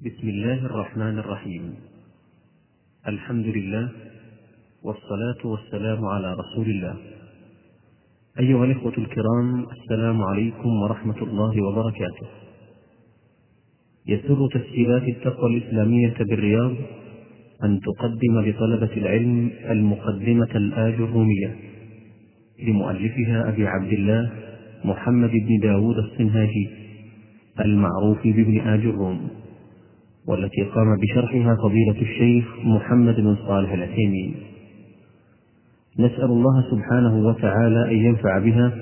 بسم الله الرحمن الرحيم. الحمد لله والصلاة والسلام على رسول الله. أيها الإخوة الكرام السلام عليكم ورحمة الله وبركاته. يسر تسجيلات التقوى الإسلامية بالرياض أن تقدم لطلبة العلم المقدمة الآج الرومية لمؤلفها أبي عبد الله محمد بن داود الصنهاجي المعروف بابن آج الروم. والتي قام بشرحها فضيلة الشيخ محمد بن صالح العثيمين. نسأل الله سبحانه وتعالى أن ينفع بها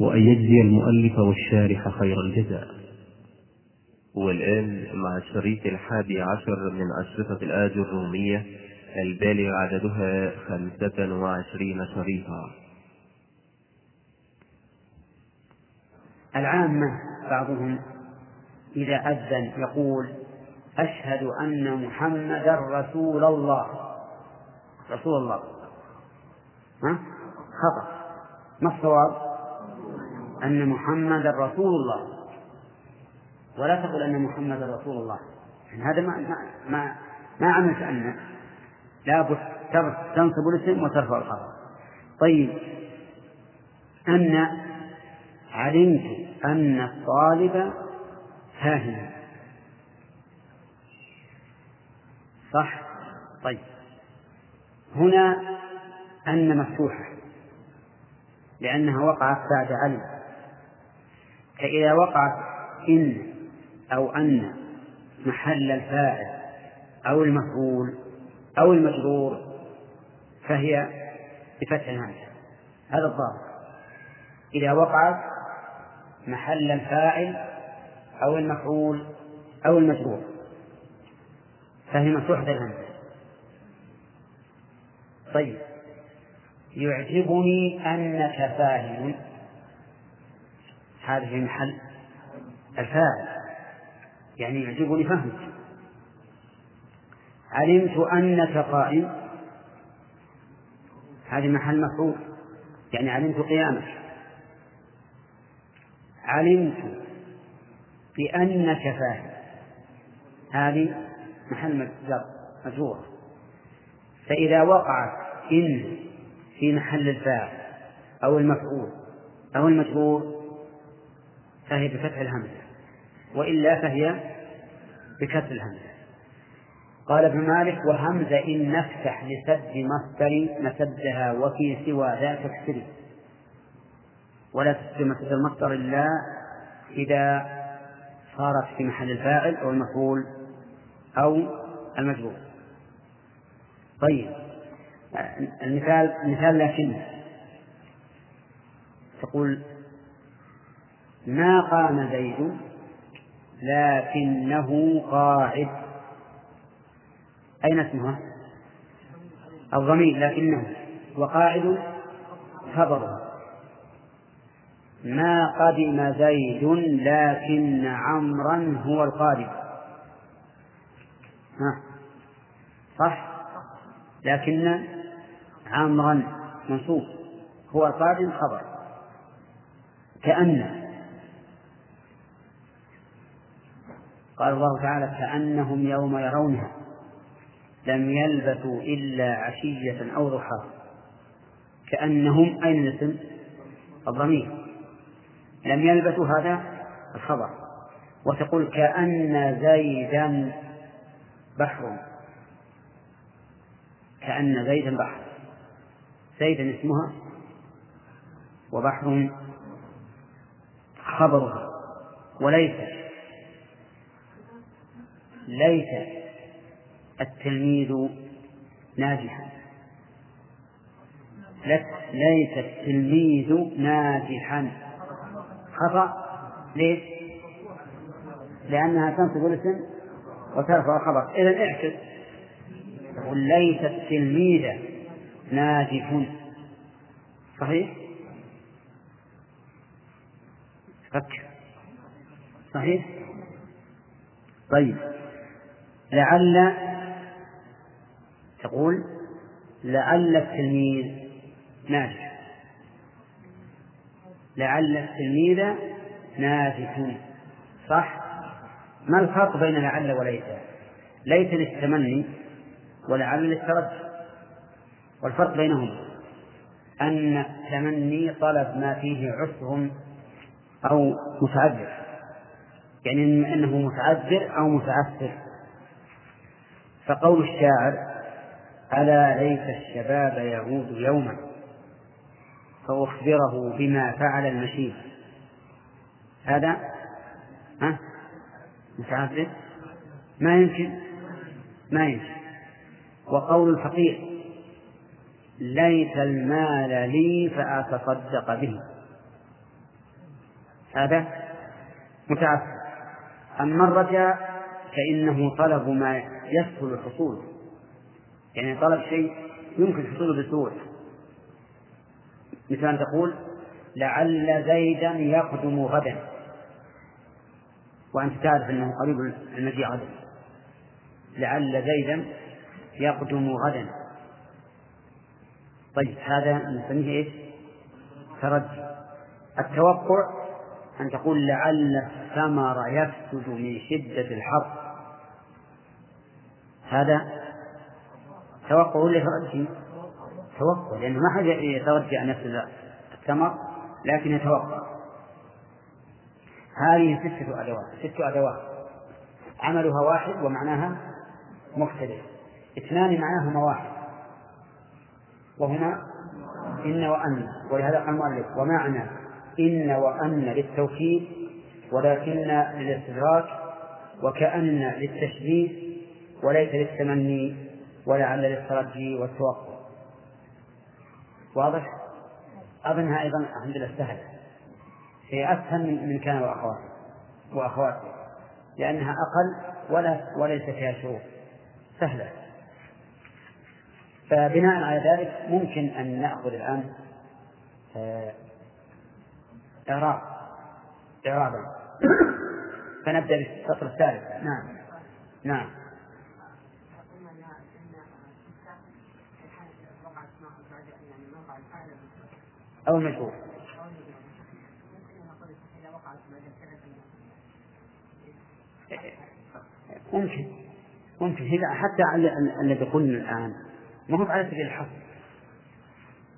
وأن يجزي المؤلف والشارح خير الجزاء. والآن مع الشريط الحادي عشر من أشرطة الآج الرومية البالغ عددها خمسة وعشرين شريطا. العامة بعضهم إذا أذن يقول أشهد أن محمدا رسول الله. رسول الله. ها؟ خطأ. ما الصواب؟ أن محمدا رسول الله. ولا تقل أن محمدا رسول الله. يعني هذا ما ما ما, ما عملت أن لابد تنصب الاسم وترفع الخبر طيب. أن علمت أن الطالب فاهم صح؟ طيب. هنا أن مفتوحة لأنها وقعت بعد علم فإذا وقعت إن أو أن محل الفاعل أو المفعول أو المجرور فهي بفتح الهمزة. هذا الضابط. إذا وقعت محل الفاعل أو المفعول أو المجرور. فهي مفتوحة الهمزة طيب. يعجبني أنك فاهم. في محل الفاعل. يعني يعجبني فهمك. علمت أنك قائم. هذه محل مفعول. يعني علمت قيامك. علمت بأنك فاهم. هذه محل مجرورة فإذا وقعت إن في محل الفاعل أو المفعول أو المجرور فهي بفتح الهمزة. وإلا فهي بكسر الهمزة. قال ابن مالك وهمزة إن نفتح لسد مصدر مسدها وفي سوى ذاك اكسري. ولا تسد مسد المصدر إلا إذا صارت في محل الفاعل أو المفعول أو المجرور طيب. المثال مثال لكن تقول ما قام زيد لكنه قاعد؟ أين اسمها؟ الضمير لكنه. وقاعد خبره ما قدم زيد لكن عمرا هو القادم. ها. صح؟ لكن عمرا منصوب. هو القادم خبر. كأن. قال الله تعالى كأنهم يوم يرونها. لم يلبثوا إلا عشية أو ضحاها كأنهم أين الاسم؟ الضمير. لم يلبثوا هذا الخبر. وتقول كأن زيدا بحر. كأن زيدا بحر. زيدا اسمها وبحر خبرها. وليس ليس التلميذ ناجحا. ليس التلميذ ناجحا. خطأ. ليش؟ لأنها تنصب الاسم وترفع الخبر. إذا اعكس تقول ليست تلميذة ناجح صحيح؟ فكر صحيح؟ طيب. لعل تقول لعل التلميذ ناجح لعل التلميذ ناجح صح؟ ما الفرق بين لعل وليس؟ ليس للتمني ولعل للترجي والفرق بينهما أن التمني طلب ما فيه عسر أو متعذر. يعني أنه متعذر أو متعسر. فقول الشاعر ألا ليت الشباب يعود يوما فأخبره بما فعل المشيب هذا؟ ها؟ متعذر ما يمكن. ما يمكن. وقول الفقير ليت المال لي فأتصدق به. هذا متعسر أما الرجاء فإنه طلب ما يسهل الحصول. يعني طلب شيء يمكن حصوله بسهولة مثل أن تقول لعل زيدا يقدم غدا. وأنت تعرف أنه قريب المجيء غدا. لعل زيدا يقدم غدا. طيب هذا نسميه إيش؟ ترجي. التوقع أن تقول لعل الثمر يفسد من شدة الحر. هذا توقع ولا ترجي؟ توقع لأنه ما حد يترجى أن يفسد الثمر لكن يتوقع. هذه ستة أدوات ست أدوات. عملها واحد ومعناها مختلف. اثنان معناهما واحد. وهما إن وأن. ولهذا قال المؤلف ومعنى إن وأن للتوكيد ولكن للاستدراك وكأن للتشبيه وليس للتمني ولعل للترجي والتوقع واضح؟ أظنها أيضا الحمد لله سهلة. هي أسهل من كان وأخواته وأخواته لأنها أقل ولا وليس فيها شروط. سهلة. فبناء على ذلك ممكن أن نأخذ الآن آه، إعراب. إعرابا. فنبدأ بالسطر الثالث. نعم. نعم. أو المجهول. ممكن. ممكن. إذا حتى الذي قلنا الآن. ما هو على سبيل الحصر.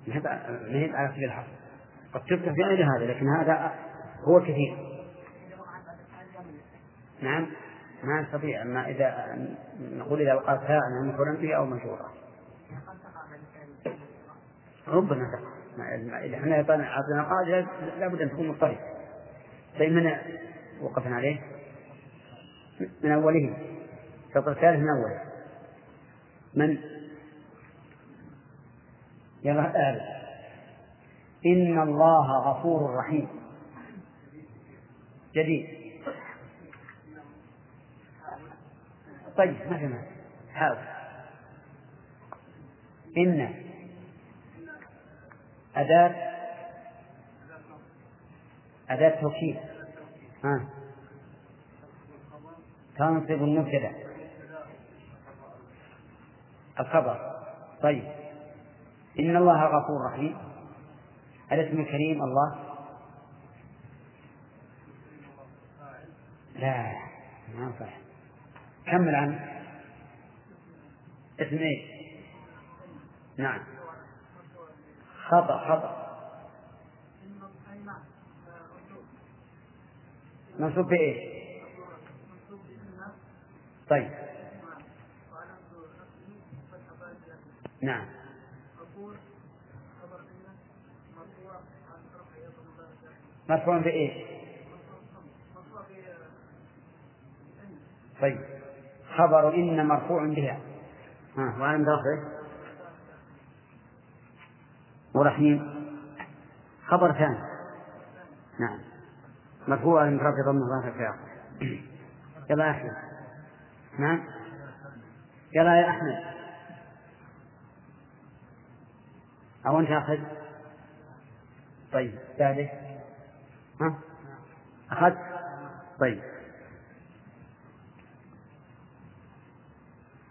ما هي على سبيل الحصر. قد تفتح في غير هذا لكن هذا هو كثير نعم. ما نستطيع. أما إذا نقول إذا وقعت ساعة مفعولا به أو مشهورا ربما تقع إذا إحنا أعطينا قاعدة لابد أن تكون مضطربة طيب من وقفنا عليه؟ من أوله. الشطر الثالث من أوله. من؟ يلا آل إن الله غفور رحيم. جديد. طيب ما في حاول إن. أداة. أداة توكيد ها. تنصب المبتدأ. الخبر. طيب. إن الله غفور رحيم. الاسم الكريم الله. لا ما صح كمل عنه اسم إيش؟ نعم. خطأ خطأ. منصوب بإيش؟ طيب. نعم. مرفوع بإيش؟ طيب. خبر إن مرفوع بها. ها وعلى رفعه ورحيم خبر ثاني. نعم. مرفوع من رفع ضم ظاهر يلا أحمد نعم. يلا يا أحمد. أو أنت أخذ؟ طيب ثالث ها؟ أخذت طيب.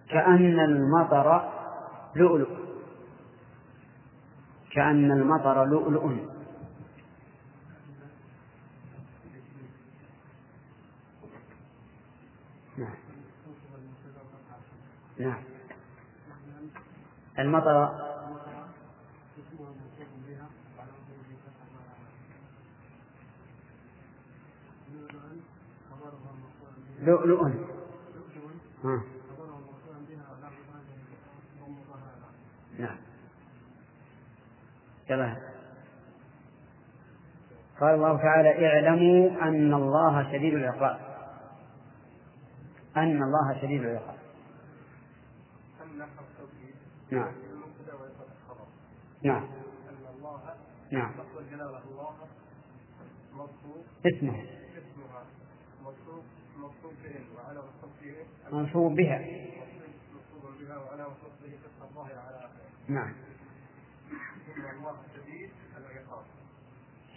كأن المطر لؤلؤ. كأن المطر لؤلؤ. نعم. المطر. لؤلؤ ها. نعم. قال الله تعالى اعلموا أن الله شديد العقاب. أن الله شديد العقاب. نعم. نعم. نعم. اسمه. منصوب بها. نعم.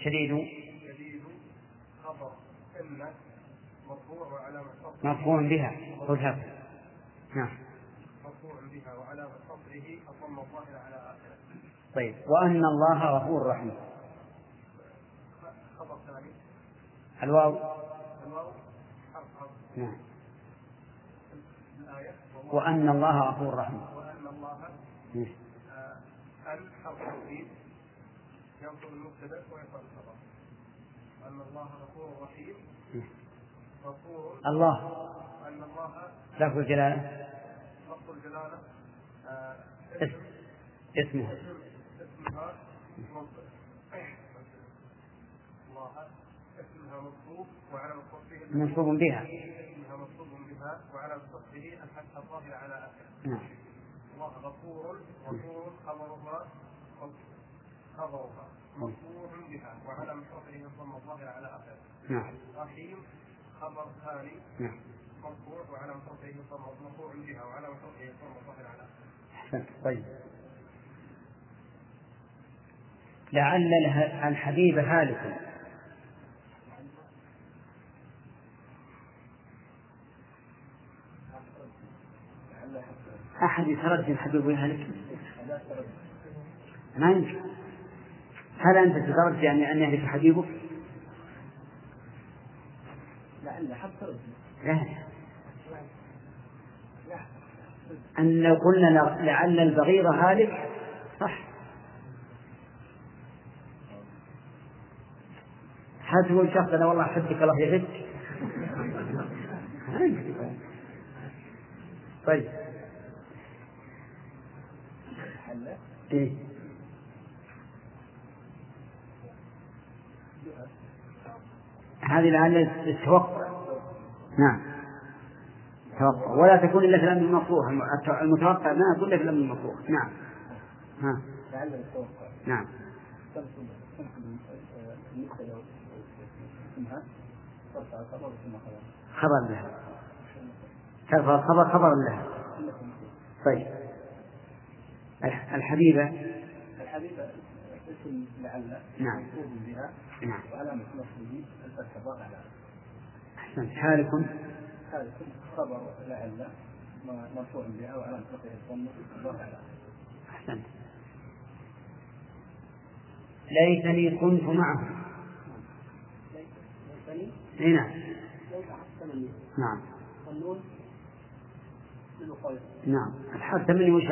شديد. خبر إن مرفوع بها. خذ هذا نعم. وعلامة رفعه الضم الظاهر على آخره. طيب وأن الله غفور رحيم. خبر ثاني. الواو؟ الواو حرف نعم. الآية. وأن الله غفور رحيم. وأن الله نعم. آه، أن حرف توكيد ينصب المبتدأ ويرفع الخبر أن الله غفور رحيم. غفور. الله. أن الله لفظ الجلالة. لفظ الجلالة. اسم اسمه. منصب الله اسمها منصوب وعلى رفعه منصوب بها. منصوب بها وعلى رفعه الفتح الظاهر على آخره نعم. الله غفور غفور خبرها خبرها مرفوع بها وعلى رفعه الضم الظاهر على آخره نعم. رحيم خبر ثاني نعم. مرفوع وعلى رفعه الضم مرفوع بها وعلى رفعه الضم الظاهر على آخره أحسنت طيب. لعل الحبيب هالك. أحد يترجم الحبيب يهلك ما يمكن. هل أنت تترجى أن أن يهلك حبيبك؟ لعل حتى لا. أن قلنا لعل البغيض هالك صح. هل تقول شخص أنا والله أحبك الله يمكن. طيب. إيه؟ هذه لعل التوقع. نعم. توقع. ولا تكون إلا في الأمر المكروه الم- المتوقع ما إلا في الأمر المكروه نعم. ها. نعم. خبر خبر لها ترفع الخبر خبر لها طيب. الح- الحبيبة. الحبيبة اسم لعل. نعم. بها. نعم. وعلامة نصبه الفتح على أحسنت. حالك هذا خبر لعل مرفوع بها وعلامة رفعه الضمة على أحسنت. ليتني كنت معهم ليتني أي نعم. ليس حتى مني نعم. للوقاية نعم. الحد مني وش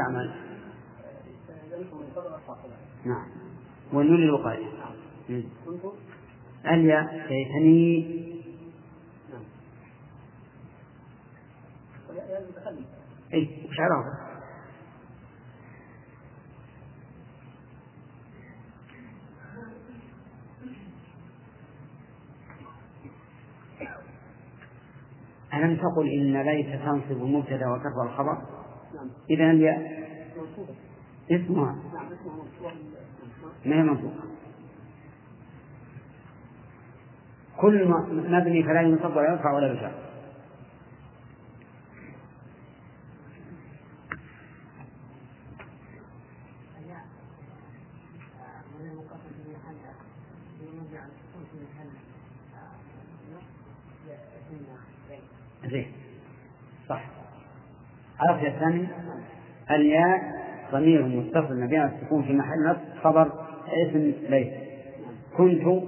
الصاحبة نعم. والنون للوقاية مم. كنت اليا ليتني نعم ويا المتكلم اي وش عرفه؟ ألم تقل إن ليت تنصب المبتدأ وترفع الخبر؟ نعم إذا الياء منصوبة اسمها ما هي منصوبة كل ما مبني فلا ينصب ولا يرفع ولا يجر زين. صح. عرفت يا ثاني الياء ضمير متصل على السكون في محل نصب خبر اسم ليس. كنت. كنت.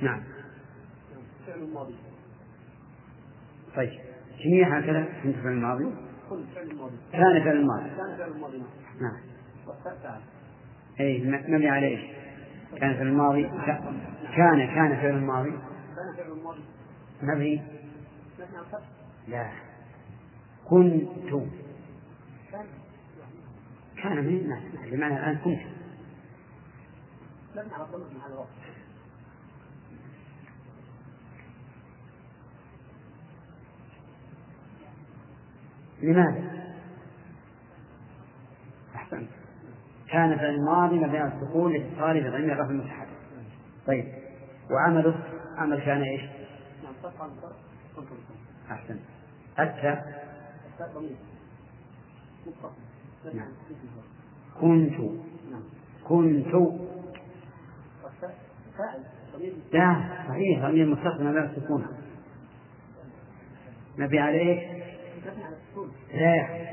نعم. فعل ماضي. طيب. جميع هكذا في الفعل الماضي كل فعل الماضي كان فعل الماضي كان فعل الماضي نعم. فعل م- مبني على إيش؟ كان فعل الماضي ك- كان كان فعل الماضي الفتح لا. كنت. كان من نعم بمعنى الآن كنت. الضمير مع الوقت. لماذا؟ أحسنت. كان فعل الماضي مبني على السكون لاتصاله بضمير الرفع المتحرك طيب. وعمله؟ عمل كان إيش؟ نعم كنت كنت أحسنت أتى. كنت. نعم. كنت. ضمير. لا صحيح ضمير على إيش؟ مبني على السكون لا.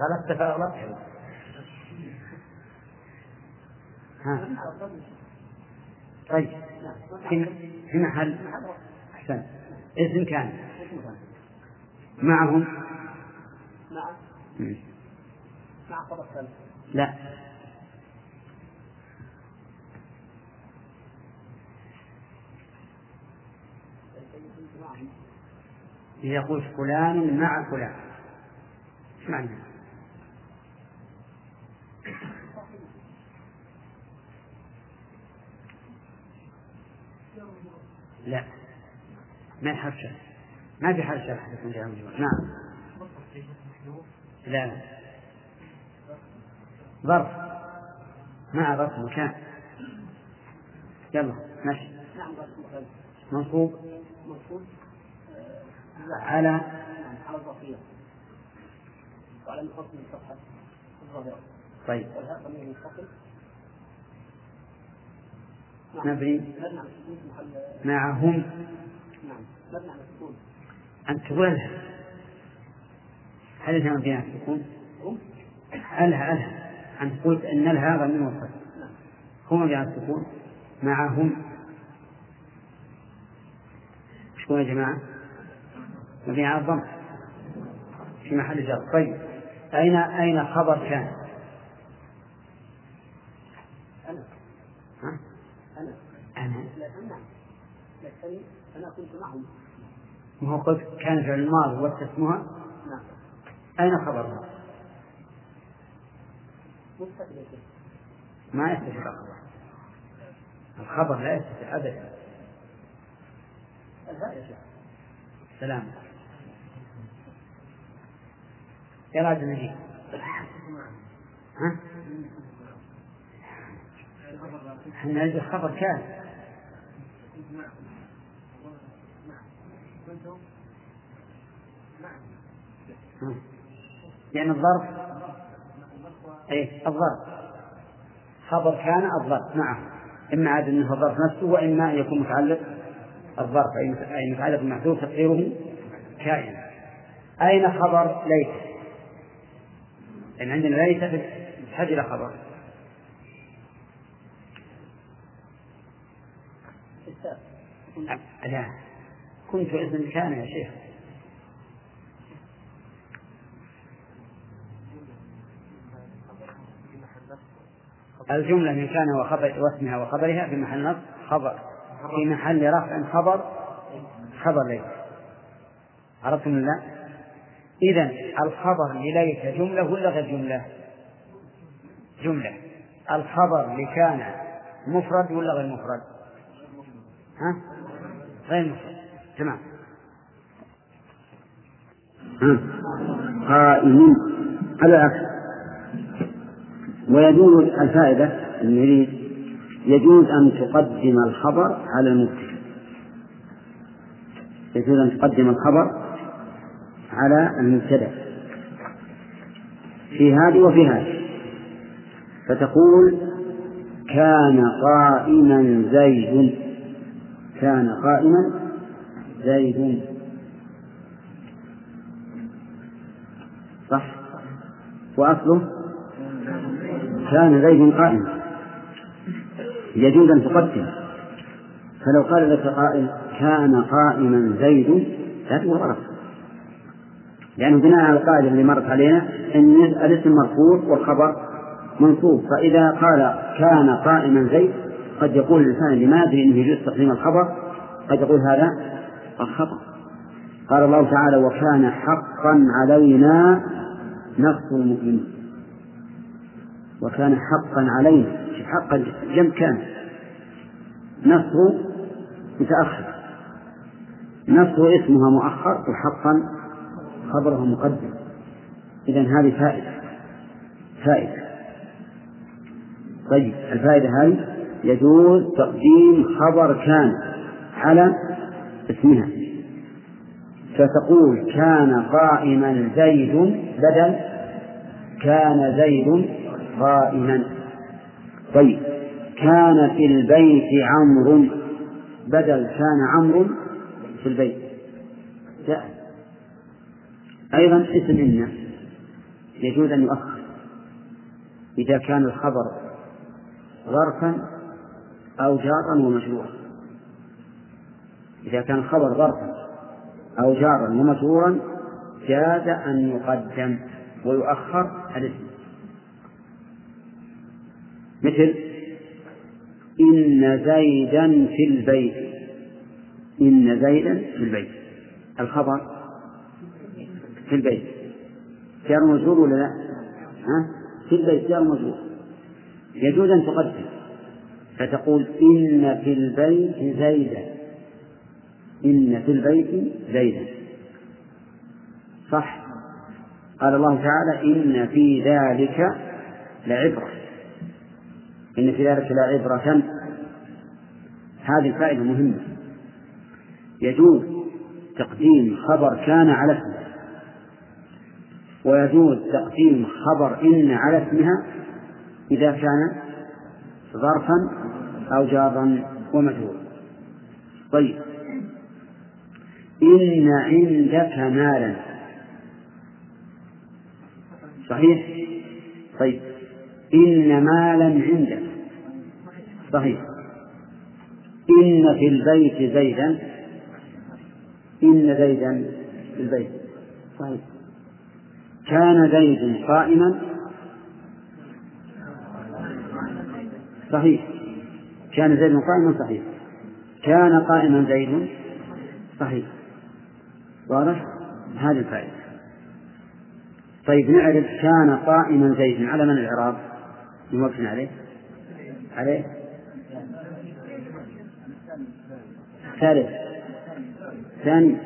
غلطت فأغلطت ها. طيب. نعم في محل. أحسن. اسم كان. معهم؟ مع مم. مع خبر لا. يقول فلان مع فلان. إيش معنى؟ لا. ما حرف شرح. ما في حرف شرح يكون جاء مجرور نعم. لا. ظرف. مع ظرف مكان. يلا ماشي. نعم منصوب. منصوب على. على الظرفية وعلى الفصل الفتحة الظاهرة طيب. مبني معهم نعم على السكون أن تقولها هل إذا مبني على السكون؟ ألها ألها أنت قلت أن الها ضمير نعم هو مبني على السكون معهم. شكون يا جماعة؟ مبني على الضم في محل جر. طيب. أين أين خبر كان؟ أنا ها؟ أنا أنا لكن نعم أنا كنت معهم. ما هو قلت كان فعل الماضي واسمها نعم. أين خبرها؟ ما يستفيد الخبر. الخبر لا يستفيد أبدا. سلام. يا راجل نجيب ها؟ إحنا نجد الخبر كان ها. لأن الظرف؟ أي الظرف. خبر كان الظرف. نعم. إما عاد أنه الظرف نفسه وإما أن يكون متعلق الظرف أي أي متعلق بمحذوف تقديره كائن. أين خبر ليس؟ لأن عندنا ليس تحتاج إلى خبر. لا. كنت اسم كان يا شيخ الجملة من كان وخبر واسمها وخبرها في محل نصب خبر في محل رفع خبر خبر ليس عرفتم لا؟ إذا الخبر لليس جملة ولا غير جملة؟ جملة الخبر لكان مفرد ولا غير مفرد؟ ها؟ غير مفرد تمام. قائم على العكس ويجوز الفائدة المريد يجوز أن تقدم الخبر على المبتدأ يجوز أن تقدم الخبر على المبتدأ. في هذه وفي هذه. فتقول كان قائما زيد. كان قائما زيد صح. وأصله؟ كان زيد قائما يجوز أن تقدم فلو قال لك قائل كان قائما زيد لا تقول لأنه بناء على القاعدة اللي مرت علينا أن الاسم مرفوع والخبر منصوب. فإذا قال كان قائما زيد قد يقول الإنسان اللي ما يدري أنه يجوز تقديم الخبر؟ قد يقول هذا الخبر قال الله تعالى وكان حقا علينا نصر المؤمنين. وكان حقا علينا حقا جم كان. نصر متأخر. نصر اسمها مؤخر وحقا خبره مقدم. إذا هذه فائدة. فائدة. طيب الفائدة هذه يجوز تقديم خبر كان على اسمها فتقول كان قائما زيد بدل كان زيد قائما. طيب كان في البيت عمرو بدل كان عمرو في البيت. جاء. أيضا اسم إن يجوز أن يؤخر. إذا كان الخبر ظرفا أو جارا ومجرورا. إذا كان الخبر ظرفا أو جارا ومجرورا جاز أن يقدم ويؤخر الاسم. مثل إن زيدا في البيت. إن زيدا في البيت. الخبر في البيت. جار مجرور ولا لا؟ ها؟ في البيت جار مجرور. يجوز أن تقدم. فتقول إن في البيت زيدا. إن في البيت زيدا صح. قال الله تعالى إن في ذلك لعبرة. إن في ذلك لعبرة. هذه الفائدة مهمة. يجوز تقديم خبر كان على اسمه ويجوز تقديم خبر إن على اسمها إذا كان ظرفا أو جارا ومجهولا طيب. إن عندك مالا. صحيح؟ طيب. إن مالا عندك. صحيح. إن في البيت زيدا. إن زيدا في البيت. صحيح. كان زيد قائما صحيح. كان زيد قائما صحيح. كان قائما زيد. صحيح. واضح؟ هذه الفائدة. طيب نعرف كان قائما زيد على من الإعراب؟ نوقفنا عليه؟ عليه؟ ثالث. ثاني.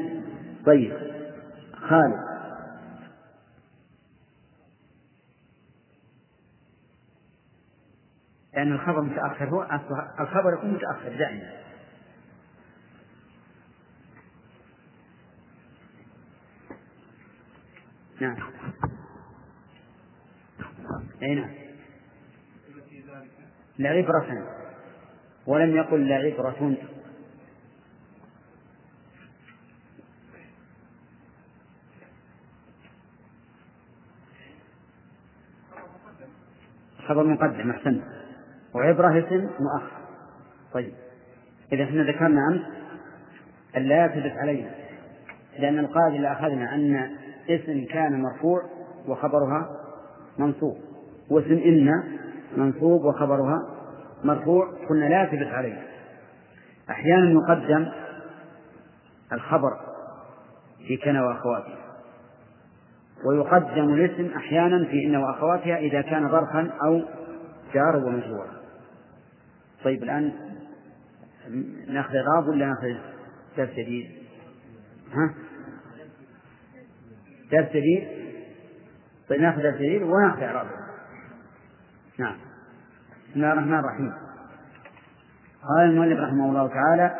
طيب. خالد. لأن الخبر متأخر هو الخبر يكون متأخر دائما. نعم. أي نعم. لعبرة ولم يقل لعبرة خبر مقدم أحسنت وعبرة اسم مؤخر. طيب. إذا إحنا ذكرنا أمس أن لا يثبت علينا لأن القاعدة اللي أخذنا أن اسم كان مرفوع وخبرها منصوب واسم إن منصوب وخبرها مرفوع قلنا لا يثبت عليه أحيانا يقدم الخبر في كنا وأخواتها ويقدم الاسم أحيانا في إن وأخواتها إذا كان ظرفا أو جار ومجرورا طيب الآن نأخذ إعراب ولا نأخذ درس جديد؟ ها؟ جديد؟ طيب ناخذ درس جديد وناخذ إعراب. نعم. بسم الله الرحمن الرحيم. قال المؤلف رحمه الله تعالى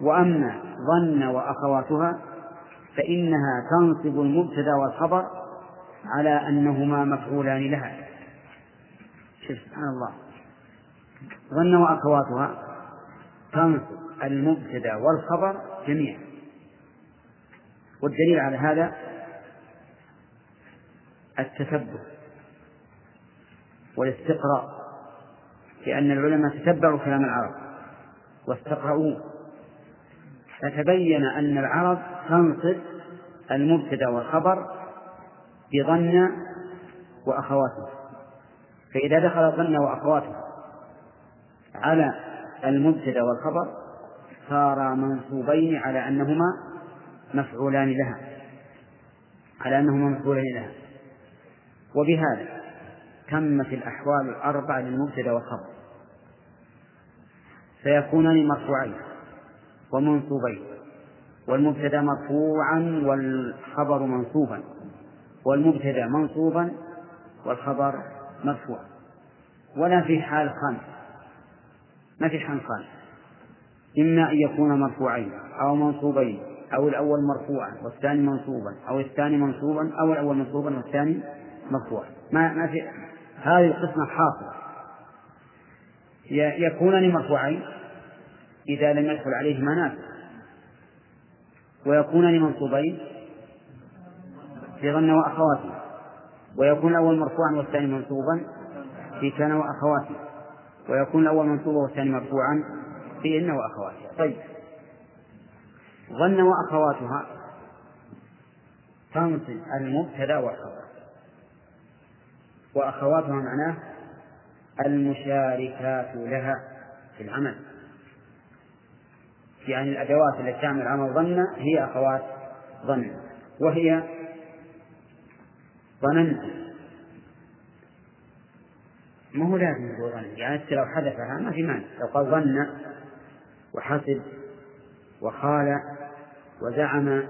وأما ظن وأخواتها فإنها تنصب المبتدأ والخبر على أنهما مفعولان لها. شوف سبحان الله. ظن وأخواتها تنصب المبتدأ والخبر جميعا. والدليل على هذا التثبت والاستقراء لأن العلماء تتبعوا كلام العرب واستقرأوه فتبين أن العرب تنصب المبتدأ والخبر بظن وأخواته. فإذا دخل ظن وأخواته على المبتدأ والخبر صارا منصوبين على أنهما مفعولان لها على أنهما مفعولان لها. وبهذا تمت الأحوال الأربعة للمبتدأ والخبر. فيكونان مرفوعين ومنصوبين والمبتدأ مرفوعا والخبر منصوبا. والمبتدأ منصوبا والخبر مرفوع. ولا في حال خامس ما في حال خامس إما أن يكون مرفوعين أو منصوبين أو الأول مرفوعا والثاني منصوبا أو الثاني منصوبا أو الأول منصوبا والثاني مرفوعا. ما ما في هذه القسمة حاصلة. يكونان مرفوعين إذا لم يدخل عليهما ناس. ويكونان منصوبين في ظن وأخواته ويكون الأول مرفوعا والثاني منصوبا في كان وأخواته ويكون الأول منصوبا والثاني مرفوعا في إن وأخواتها طيب. ظن وأخواتها. تنصب المبتدأ والخبر وأخواتها معناه المشاركات لها في العمل. يعني الأدوات التي تعمل عمل ظن هي أخوات ظن وهي ظننت ما هو لازم يقول ظن؟ يعني لو حذفها ما في مانع. لو قال ظن وحسب وخال وزعم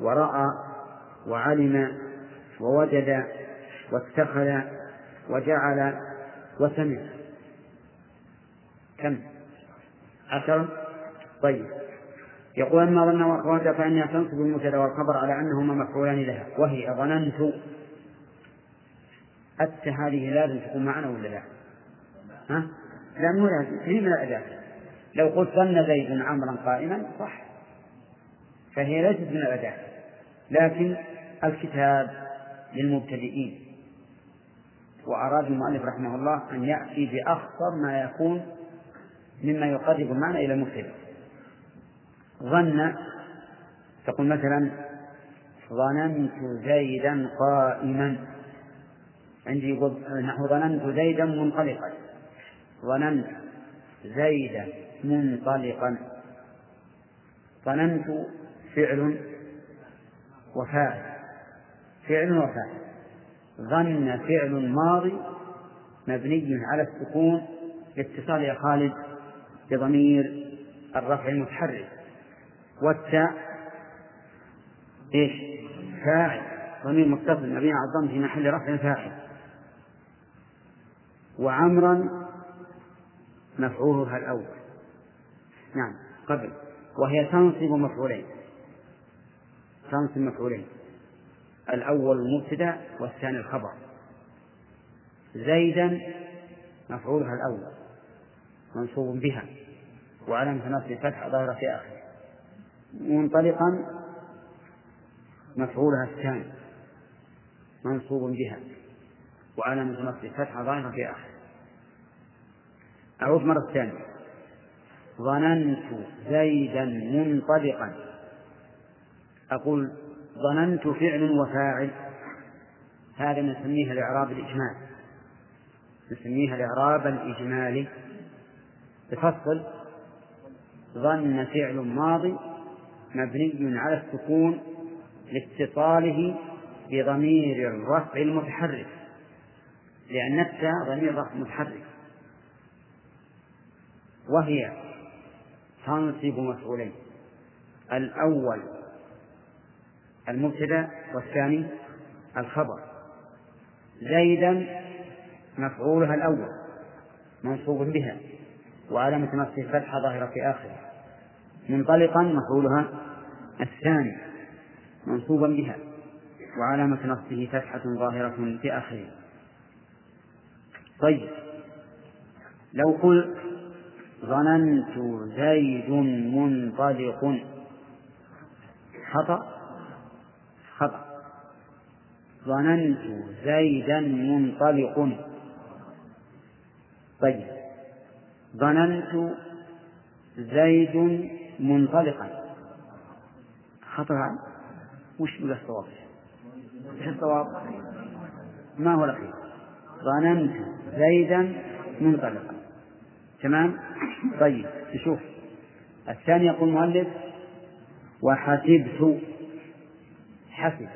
ورأى وعلم ووجد واتخذ وجعل وسمع. كم؟ عشرة طيب. يقول أما ظن وأخواتها فإنها تنصب المبتدأ والخبر على أنهما مفعولان لها وهي ظننت أت هذه لازم تكون معنا ولا لا؟ ها؟ لا مو لازم. الأداة لو قلت ظن زيد عمرا قائما صح. فهي ليست من الأداة لكن الكتاب للمبتدئين. وأراد المؤلف رحمه الله أن يأتي بأخطر ما يكون مما يقرب المعنى إلى المبتدئ. ظن تقول مثلا ظننت زيدا قائما. عندي يقول نحو ظننت زيدا منطلقا. ظننت زيدا منطلقا. ظننت فعل وفاعل. فعل وفاعل. ظن فعل ماضي مبني على السكون لاتصال يا خالد بضمير الرفع المتحرك. والتاء إيش؟ فاعل. ضمير متصل مبني على الضم في محل رفع فاعل. وعمرا مفعولها الأول. نعم قبل. وهي تنصب مفعولين. تنصب مفعولين. الأول المبتدأ والثاني الخبر. زيدا مفعولها الأول منصوب بها. وعلامة نصب الفتح ظاهرة في آخره منطلقا مفعولها الثاني منصوب بها. وعلامة نصب الفتح ظاهرة في آخره أعود مرة ثانية. ظننت زيدا منطلقا. أقول ظننت فعل وفاعل هذا نسميه الإعراب الإجمالي نسميها الإعراب الإجمالي. تفصل. ظن فعل ماضي مبني على السكون لاتصاله بضمير الرفع المتحرك لأن التاء ضمير رفع متحرك. وهي تنصب مفعولين. الأول المبتدأ والثاني الخبر. زيدا مفعولها الأول منصوب بها وعلامة نصبه الفتحة ظاهرة في آخره. منطلقا مفعولها الثاني منصوبا بها وعلامة نصبه فتحة ظاهرة في آخره. طيب لو قلت ظننت زيد منطلق خطأ؟ خطأ. ظننت زيدا منطلق. طيب. ظننت زيد منطلقا. خطأ. وش بقى الصواب؟ إيش الصواب؟ ما هو الأخير؟ ظننت زيدا منطلقا. تمام؟ طيب نشوف الثاني يقول المؤلف وحسبت. حسب.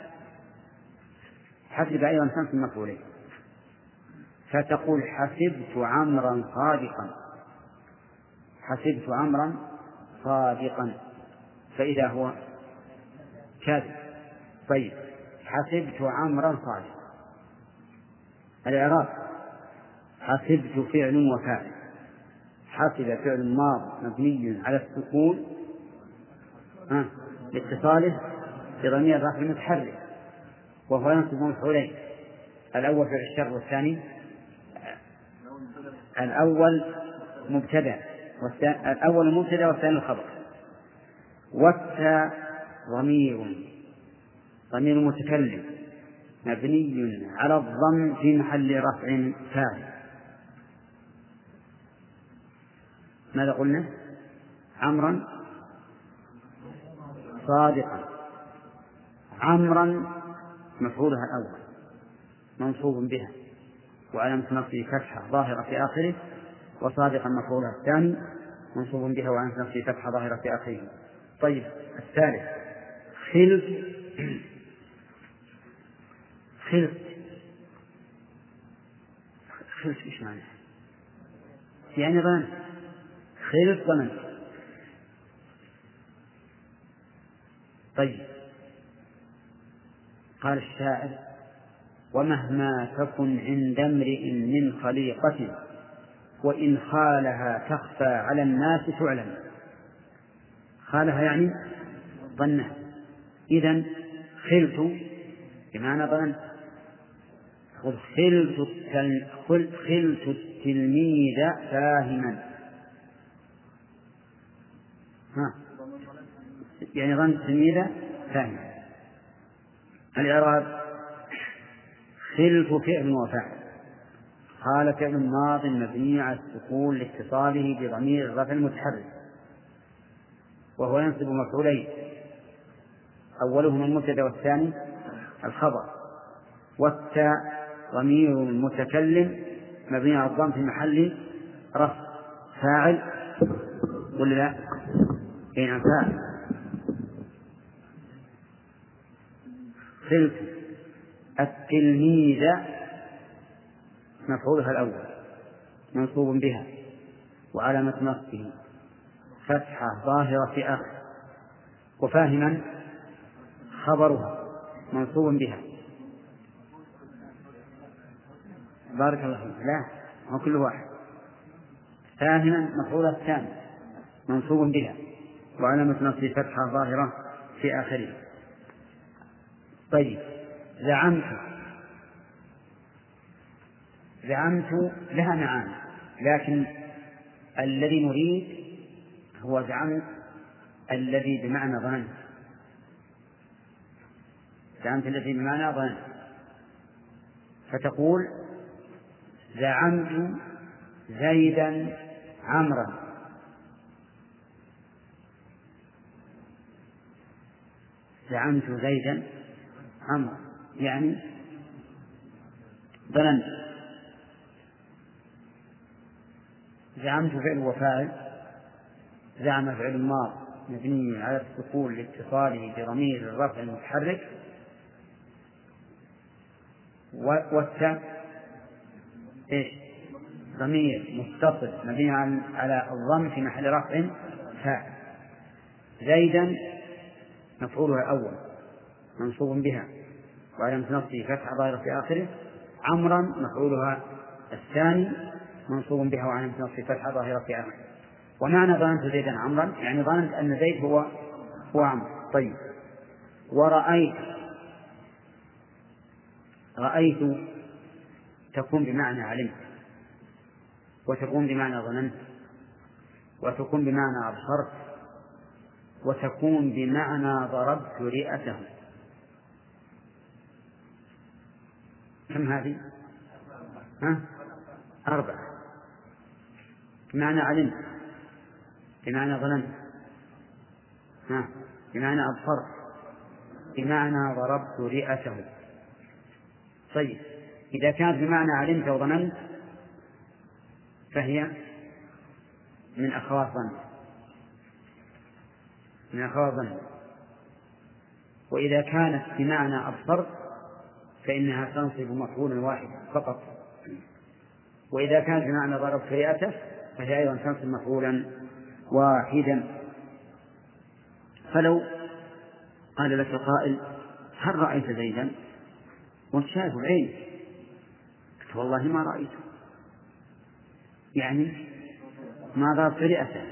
حسب أيضا خمس مفعولين. فتقول حسبت عمرا صادقا. حسبت عمرا صادقا. فإذا هو كاذب. طيب. حسبت عمرا صادقا. الإعراب. حسبت فعل وفاعل. حسب فعل ماض مبني على السكون. ها؟ لاتصاله. بضمير الرفع المتحرك وهو ينصب مفعولين. الأول فعل الشر والثاني الأول مبتدأ الأول مبتدأ والثاني الخبر. والتاء ضمير ضمير متكلم مبني على الضم في محل رفع فاعل. ماذا قلنا؟ عمرا صادقا. عمرا مفعولها الأول منصوب بها وعلامة نصبه فتحة ظاهرة في آخره وصادقا مفعولها الثاني منصوب بها وعلامة نصبه فتحة ظاهرة في آخره طيب الثالث خلف خلف خلف إيش معنى؟ يعني ظن خلف ظننت طيب قال الشاعر ومهما تكن عند امرئ من خليقة وإن خالها تخفى على الناس تعلم. خالها يعني ظنها. إذا خلت بمعنى ظننت خلت خلت التلميذ فاهما. ها. يعني ظن التلميذ فاهما. الإعراب خلف فعل وفعل؟ قال فعل ماض مبني على السكون لاتصاله بضمير الرفع المتحرك وهو ينصب مفعولين. أولهما المبتدأ والثاني الخبر. والتاء ضمير المتكلم مبني على الضم في محل رفع فاعل ولا لا؟ أي نعم فاعل. خلف التلميذ مفعولها الأول منصوب بها وعلامة نصبه فتحة ظاهرة في آخر وفاهما خبرها منصوب بها. بارك الله فيك. لا هو كل واحد. فاهما مفعولها الثاني منصوب بها وعلامة نصبه فتحة ظاهرة في آخره طيب زعمت. زعمت لها معاني لكن الذي نريد هو زعمت الذي بمعنى ظننت. زعمت الذي بمعنى ظننت. فتقول زعمت زيدا عمرا. زعمت زيدا عمرا يعني ظننت. زعمت فعل وفاعل. زعم فعل ماض مبني على السكون لاتصاله بضمير الرفع المتحرك. والتاء إيش؟ ضمير متصل مبني على الضم في محل رفع فاعل. زيدا مفعولها الأول. منصوب بها. وعلامة نصبه فتحة ظاهرة في آخره. عمرا مفعولها الثاني منصوب بها وعلامة نصبه فتحة ظاهرة في آخره. ومعنى ظننت زيدا عمرا يعني ظننت أن زيد هو هو عمرو. طيب. ورأيت رأيت تكون بمعنى علمت وتكون بمعنى ظننت وتكون بمعنى أبصرت وتكون بمعنى ضربت رئته. كم هذه؟ ها؟ أربعة. بمعنى علمت. بمعنى ظننت ها؟ بمعنى أبصرت. بمعنى ضربت رئته. طيب. إذا كانت بمعنى علمت وظننت فهي من أخوات ظن من أخوات ظن وإذا كانت بمعنى أبصرت فإنها تنصب مفعولا واحدا فقط. وإذا كانت بمعنى ضربت رئته فهي أيضا تنصب مفعولا واحدا. فلو قال لك قائل هل رأيت زيدا؟ وأنت شايفه بعينك قلت والله ما رأيته يعني ما ضربت رئته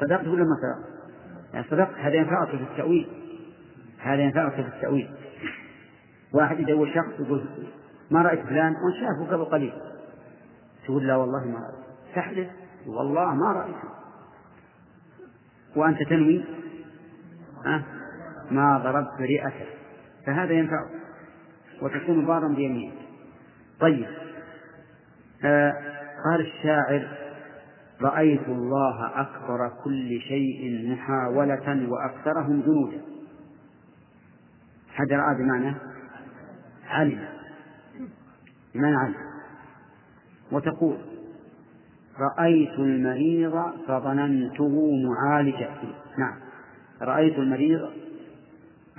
صدقت ولا ما صدقت؟ يعني صدقت هذا ينفعك في التأويل. هذا ينفعك في التأويل. واحد يدور شخص يقول ما رأيت فلان؟ وأنت شافه قبل قليل. تقول لا والله ما رأيت. تحلف والله ما رأيته وأنت تنوي أه ما ضربت رئته فهذا ينفع وتكون بارا بيمينك. طيب آه قال الشاعر رأيت الله أكبر كل شيء محاولة وأكثرهم جنودا. هذا رأى بمعنى علم. بمعنى علم؟ وتقول رأيت المريض فظننته معالجا نعم. رأيت المريض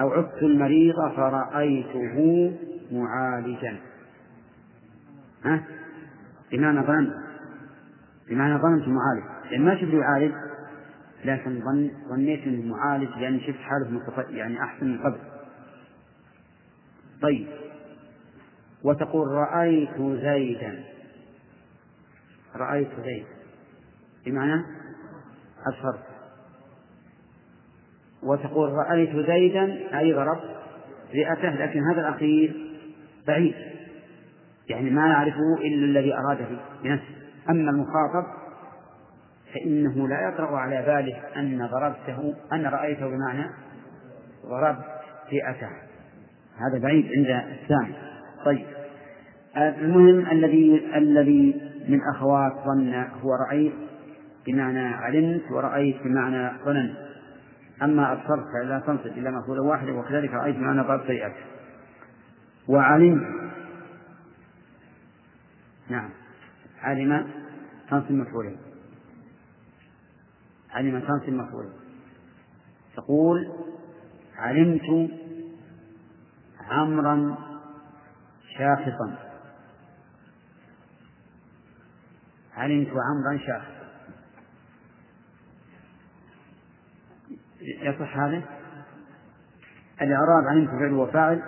أو عدت المريض فرأيته معالجا. ها؟ بمعنى ظننت بمعنى ظننت معالج. لأن ما شفت يعالج لكن ظن ظنيت إنه معالج لأني شفت حالة يعني أحسن من قبل. طيب. وتقول رأيت زيدا. رأيت زيد بمعنى أبصرت. وتقول رأيت زيدا أي ضربت رئته لكن هذا الأخير بعيد. يعني ما يعرفه إلا الذي أراده بنفسه أما المخاطب فإنه لا يطرأ على باله أن ضربته أن رأيته بمعنى ضربت رئته هذا بعيد عند الثاني. طيب. المهم الذي الذي من أخوات ظن هو رأيت بمعنى علمت ورأيت بمعنى ظننت. أما أبصرت فلا تنصب إلا مفعولا واحدا وكذلك رأيت بمعنى سيئة. وعلمت. نعم. علم تنصب مفعولين علم تنصب مفعولين تقول علمت عمرا شاخصا. علمت عمرا شاخصا؟ يصح هذا؟ الإعراب علمت فعل وفاعل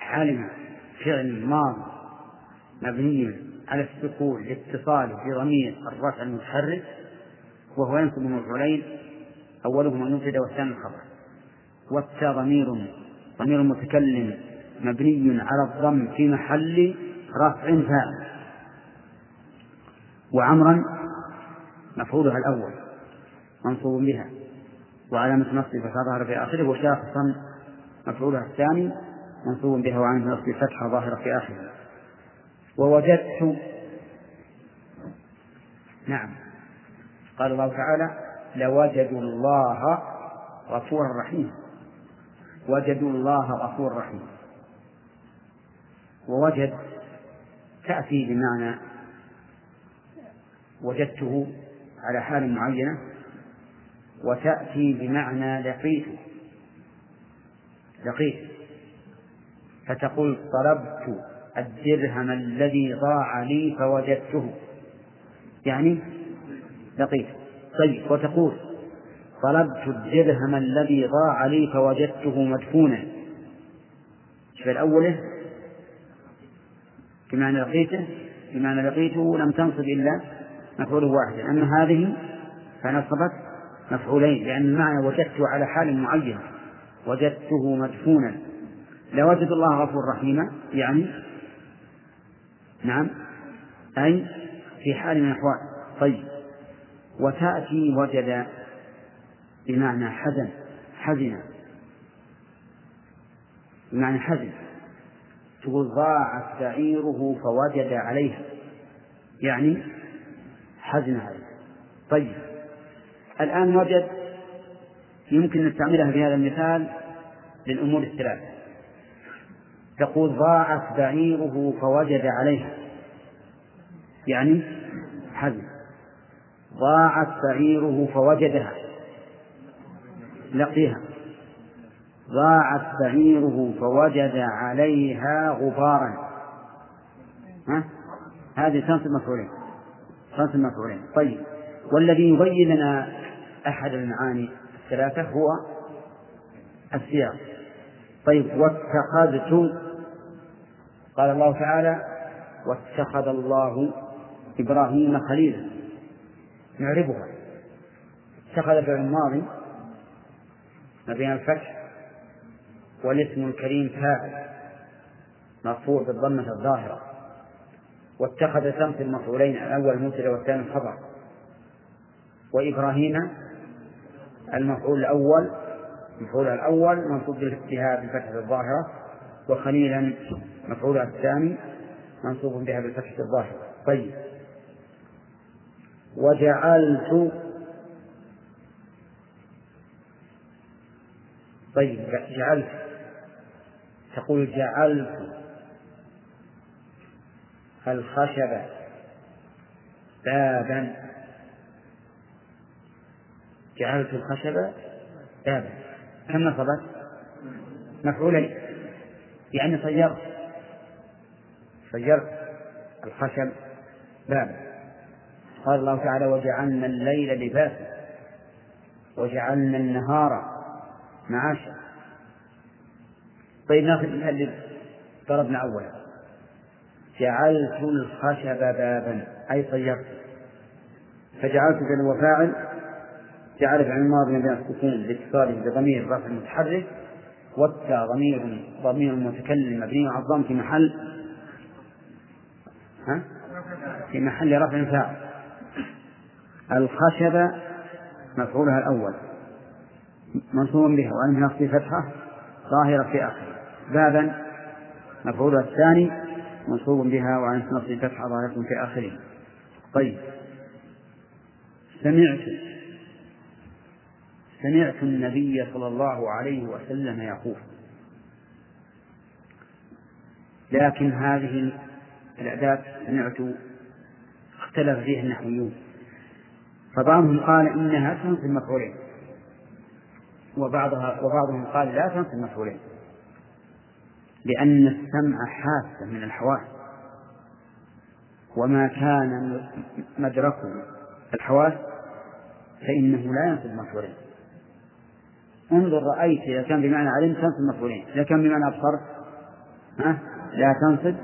علم فعل ماض مبني على السكون لاتصاله بضمير الرفع المتحرك وهو ينصب مفعولين أولهما المبتدأ والثاني الخبر. والتاء ضمير ضمير متكلم. مبني على الضم في محل رفع فاعل وعمرا مفعولها الأول منصوب بها. وعلامة نصب فتظهر في آخره وشاخصا مفعولها الثاني منصوب بها وعلامة نصب فتحة ظاهرة في آخره. ووجدت نعم قال الله تعالى لوجدوا الله غفورا رحيما وجدوا الله غفورا رحيما ووجد تأتي بمعنى وجدته على حال معينة وتأتي بمعنى لقيته. لقيته فتقول طلبت الدرهم الذي ضاع لي فوجدته. يعني لقيته طيب وتقول طلبت الدرهم الذي ضاع لي فوجدته مدفونا. شوف الأولة بمعنى لقيته بمعنى لقيته لم تنصب إلا مفعول واحد أما هذه فنصبت مفعولين لأن المعنى وجدته على حال معين وجدته مدفونا. لوجد الله غفور رحيما يعني نعم أي في حال من الأحوال. طيب. وتأتي وجد بمعنى حزن حزن. بمعنى حزن. تقول ضاعت بعيره فوجد عليها. يعني حزن عليه. طيب. الآن وجد يمكن نستعملها في هذا المثال للأمور الثلاثة. تقول ضاعت بعيره فوجد عليها. يعني حزن. ضاعت بعيره فوجدها. لقيها. ضاعت بعيره فوجد عليها غبارا. ها؟ هذه تنصب مفعولين تنصب مفعولين طيب. والذي يبين لنا أحد المعاني الثلاثة هو السياق. طيب. واتخذت قال الله تعالى واتخذ الله إبراهيم خليلا. نعربها. اتخذ فعل الماضي ما بين الفتح. والاسم الكريم فاعل مرفوع بالضمة الظاهرة. واتخذ شمس المفعولين الأول المبتدأ والثاني الخبر وإبراهيم المفعول الأول المفعول الأول منصوب بها بالفتحة الظاهرة. وخليلا مفعول الثاني منصوب بها بالفتحة الظاهرة. طيب. وجعلت طيب جعلت تقول جعلت الخشب بابا. جعلت الخشب بابا. كم نصبت؟ مفعولين يعني صيرت. صيرت الخشب بابا. قال الله تعالى وجعلنا الليل لباسا. وجعلنا النهار معاشا. طيب ناخذ اللي ضربنا أولا. جعلت الخشب بابا أي صيرت فجعلت فعل وفاعل جعل فعل الماضي بين السكون لاتصاله بضمير رفع متحرك. والتاء ضمير ضمير متكلم مبني على الضم في محل. ها؟ في محل رفع فاعل. الخشب مفعولها الأول. منصوب بها. وأنه نصب فتحة ظاهرة في آخره. بابا مفعولها الثاني منصوب بها وعن نصب فتحة ظاهرة في آخره. طيب. سمعت. سمعت النبي صلى الله عليه وسلم يقول. لكن هذه الأداة سمعت اختلف فيها النحويون. فبعضهم قال إنها تنصب مفعولين. وبعضها وبعضهم قال لا تنصب مفعولين. لأن السمع حاسة من الحواس وما كان مدركه الحواس فإنه لا ينصب مفعولين انظر رأيت إذا كان بمعنى علمت تنصب مفعولين إذا كان بمعنى أبصرت ها؟ لا تنصب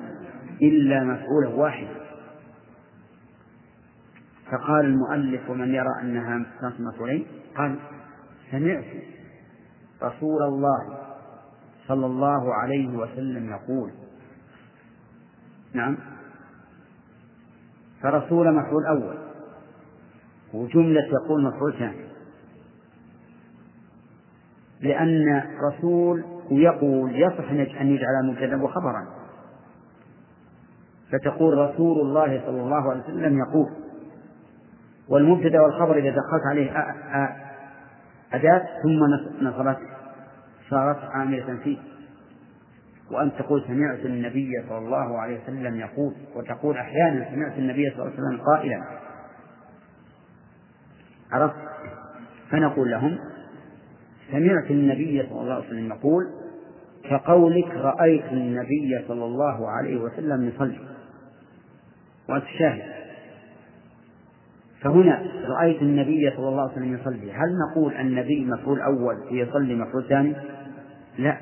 إلا مفعولا واحدا فقال المؤلف ومن يرى أنها تنصب مفعولين قال سمعت رسول الله صلى الله عليه وسلم يقول. نعم. فرسول مفعول أول. وجملة يقول مفعول ثاني. لأن رسول ويقول يصح أن يجعل مبتدا وخبرا فتقول رسول الله صلى الله عليه وسلم يقول. والمبتدأ والخبر إذا دخلت عليه أداة ثم نصبت صارت عاملة فيه. وأن تقول سمعت النبي صلى الله عليه وسلم يقول وتقول أحيانا سمعت النبي صلى الله عليه وسلم قائلا. عرفت؟ فنقول لهم سمعت النبي صلى الله عليه وسلم يقول كقولك رأيت النبي صلى الله عليه وسلم يصلي. وأنت شاهد فهنا رأيت النبي صلى الله عليه وسلم يصلي. هل نقول النبي مفعول أول ويصلي مفعول ثاني؟ لا.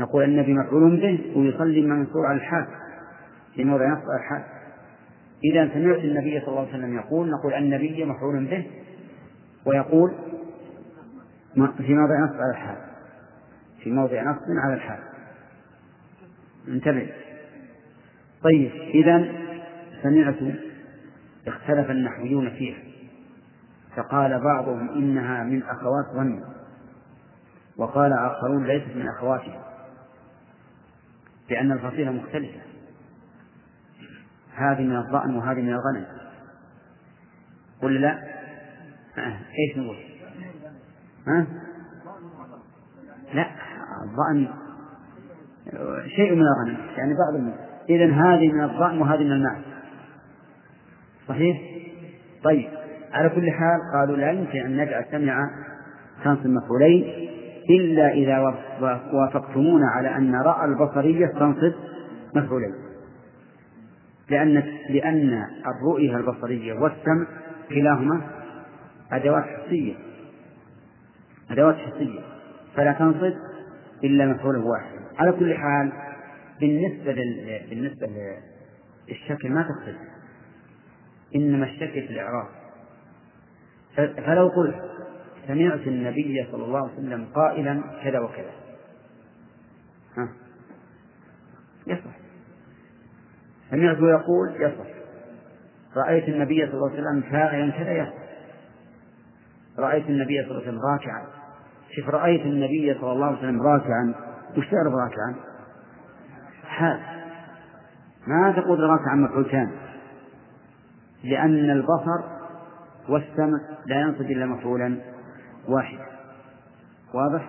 نقول النبي مفعول به ويصلي منصوب على الحال في موضع نصب الحال إذا سمعت النبي صلى الله عليه وسلم يقول نقول النبي مفعول به ويقول في موضع نصب على الحال في موضع نصب على الحال انتبه. طيب إذا سمعت اختلف النحويون فيها فقال بعضهم إنها من أخوات ظن وقال آخرون ليست من أخواتها لأن الفصيلة مختلفة هذه من الضأن وهذه من الغنم قل لا. إيش نقول؟ ها؟ لا الظأن شيء من الغنم يعني بعض الماء إذا هذه من الظأن وهذه من الماء صحيح؟ طيب على كل حال قالوا لا يمكن أن نجعل سمع تنصب مفعولين إلا إذا وافقتمونا على أن رأى البصرية تنصب مفعولين لأن لأن الرؤية البصرية والسمع كلاهما أدوات حسية أدوات حسية فلا تنصب إلا مفعول واحد. على كل حال بالنسبة لل... بالنسبة للشكل ما تختلف. إنما الشكل في الإعراب. فلو قلت سمعت النبي صلى الله عليه وسلم قائلا كذا وكذا. ها؟ يصح. سمعته يقول يصح. رأيت النبي صلى الله عليه وسلم فاعلا كذا يصح. رأيت النبي صلى الله عليه وسلم راكعا. شوف رأيت النبي صلى الله عليه وسلم راكعا. وش تعرف راكعا؟ حال. ما تقول راكعا مفعول لأن البصر والسمع لا ينصب إلا مفعولا. واحدا واضح؟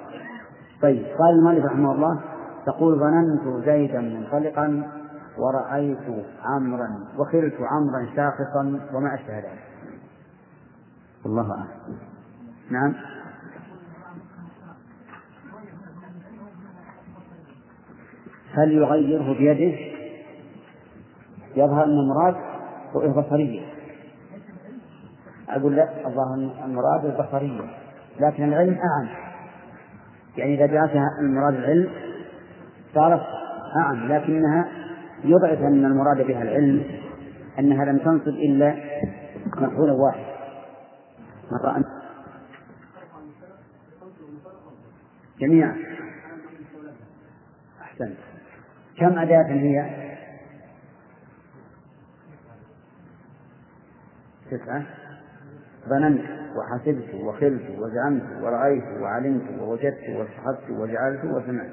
طيب قال المؤلف رحمه الله تقول ظننت زيدا منطلقا ورأيت عمرا وخلت عمرا شاخصا وما أشبه ذلك. والله أعلم. نعم. هل يغيره بيده؟ يظهر أن المراد رؤية بصرية أقول لا الظاهر المراد البصرية لكن العلم أعم. يعني إذا جاءت المراد العلم صارت أعم لكنها يضعف أن المراد بها العلم أنها لم تنصب إلا مفعولا واحد مرة جميعا. أحسنت كم أداة هي؟ تسعة. ظننت وحسبت وخلت وزعمت ورأيت وعلمت ووجدت وصحبت وجعلت وسمعت.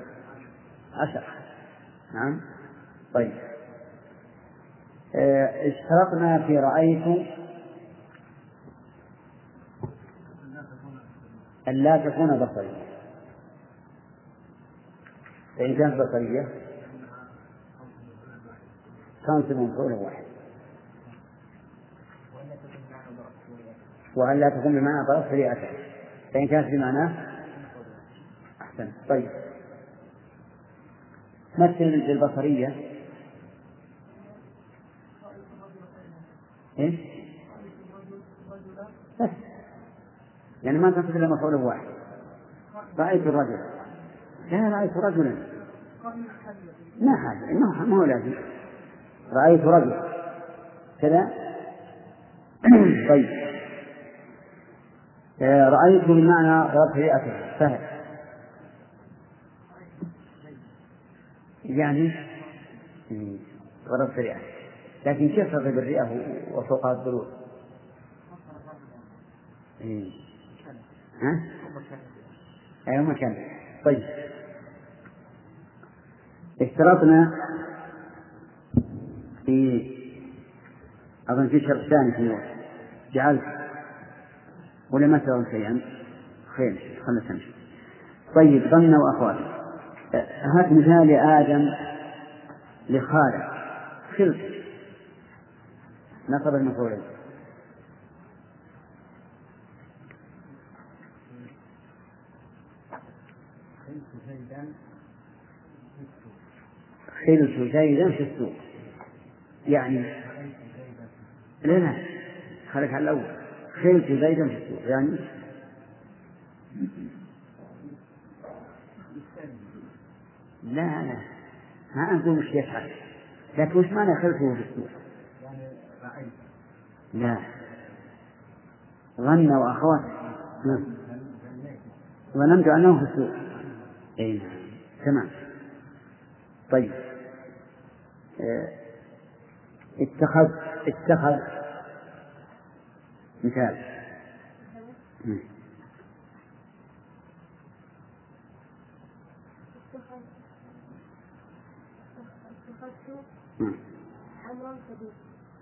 عشر نعم. طيب. آه، اشترطنا في رأيت أن لا تكون بصرية. فإن كانت بصرية تنصب مفعولا واحد. وأن لا تكون بمعنى ضرب فليأتى فإن كانت بمعناه أحسن. طيب. مثل للبصرية. إيش؟ بس. يعني ما تنصب إلا مفعول واحد. رأيت الرجل. لا رأيت رجلا. ما حاجة ما هو لازم. رأيت رجل. كذا. طيب. آه، رأيت بمعنى ضربت رئته سهل يعني ضربت رئته لكن كيف تضرب الرئة وفوقها الضلوع؟ ها؟ أي مكان طيب. اشترطنا في أظن في شرط ثاني في جعلت ولا ما سووا شيئا؟ خير خلنا تمشي طيب ظن وأخواته هات مثال آدم لخالد خلف نصب المفعولين خلت زيدا في السوق. يعني لا لا. خلك على الأول. خلت زيدا في السوق يعني لا لا. ما أقول وش يفعل. لكن وش معنى خلته في السوق؟ لا. ظن وأخواته نعم. ظننت أنه في السوق. أي نعم تمام. طيب. آه، اتخذ اتخذ مثال.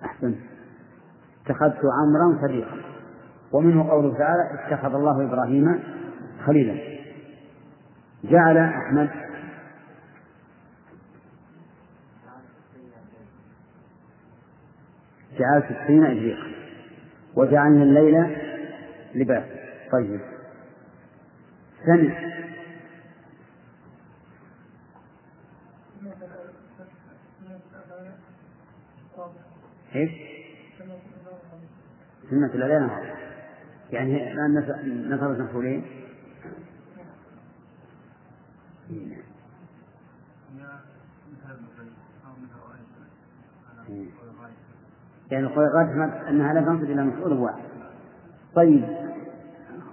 أحسن. اتخذت عمرا صديقا. ومنه قوله تعالى اتخذ الله إبراهيم خليلا. جعل أحمد جعلت الطين إبريقا. وجعلنا الليل لباس. طيب. سمع. إيش؟ سنة الأذان. يعني الآن نفر المفعولين. يعني القول الراجح أنها لا تنصب إلى مفعول واحد طيب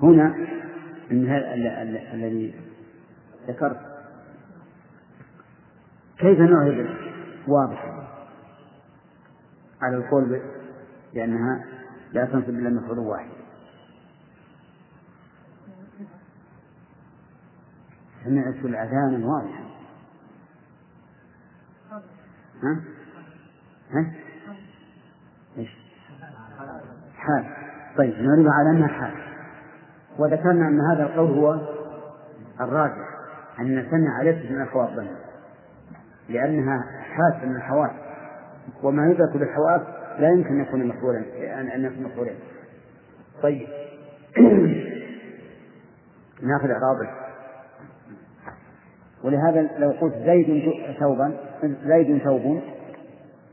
هنا الذي ذكرت كيف نعرف واضح على القول بأنها لا تنصب إلا مفعول واحد سمعت الأذان واضحا ها؟ ها؟ إيش؟ حال. طيب نعرف على أنها حال. وذكرنا أن هذا القول هو الراجح أن سمع ليست من الخواطر لأنها حاسة من الحواس وما يدرك بالحواس لا يمكن أن يكون مفعولا أن يكون مفعولا. طيب. نأخذ إعرابه. ولهذا لو قلت زيد ثوبا زيد ثوب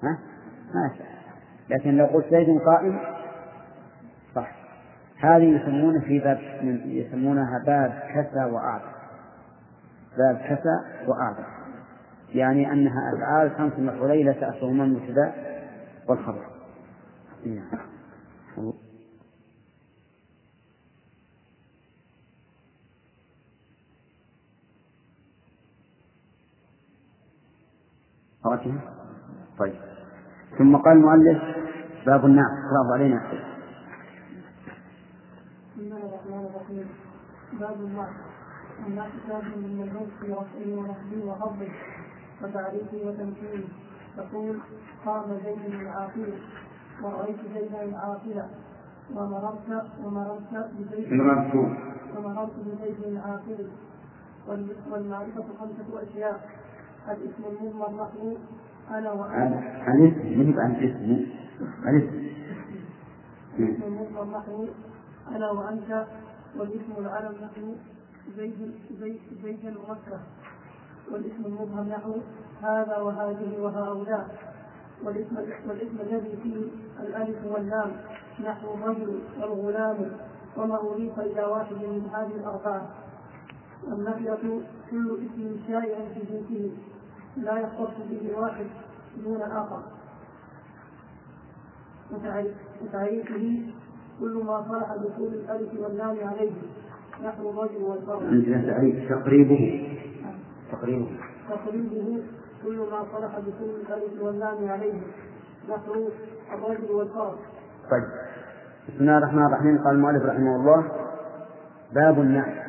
ها؟ ما لكن لو قلت زيد قائم هذه يسمونه في باب يسمونها باب كسى وأعطى باب كسى وأعطى يعني أنها أفعال خمس مفعولين لا تأخذهما المبتدأ والخبر. طيب. ثم قال المؤلف باب النعم. اقرأه علينا بسم الله الرحيم باب النعم النعم كتاب من الملعوب في رفعه ونصبه وخفضه وتعريفه وتمثيله تقول قام زيد العاقل ورأيت زيدا العاقلة ومررت ومررت بزيد ومررت بزيد العاقل والمعرفة خمسة أشياء. الاسم المضمر نحو أنا وأنت. عن اسم. من عن اسم؟ عن اسم. الاسم المضمر نحو أنا وأنت. والاسم العلم نحو زيد زيد زيد المكره والاسم المبهم نحو هذا وهذه وهؤلاء. والاسم والاسم الذي فيه الألف واللام نحو الرجل والغلام وما أضيف إلى واحد من هذه الأربعة. والنفية كل اسم شائع في جنسه. لا يختص به واحد دون آخر. وتعريفه كل ما صلح دخول الألف واللام عليه. نحو الرجل والفرد. عندنا تعريف. تقريبه. تقريبه. تقريبه كل ما صلح بكل الألف واللام عليه. نحو الرجل والفرد. طيب. بسم الله الرحمن الرحيم. قال المؤلف رحمه الله باب النعت.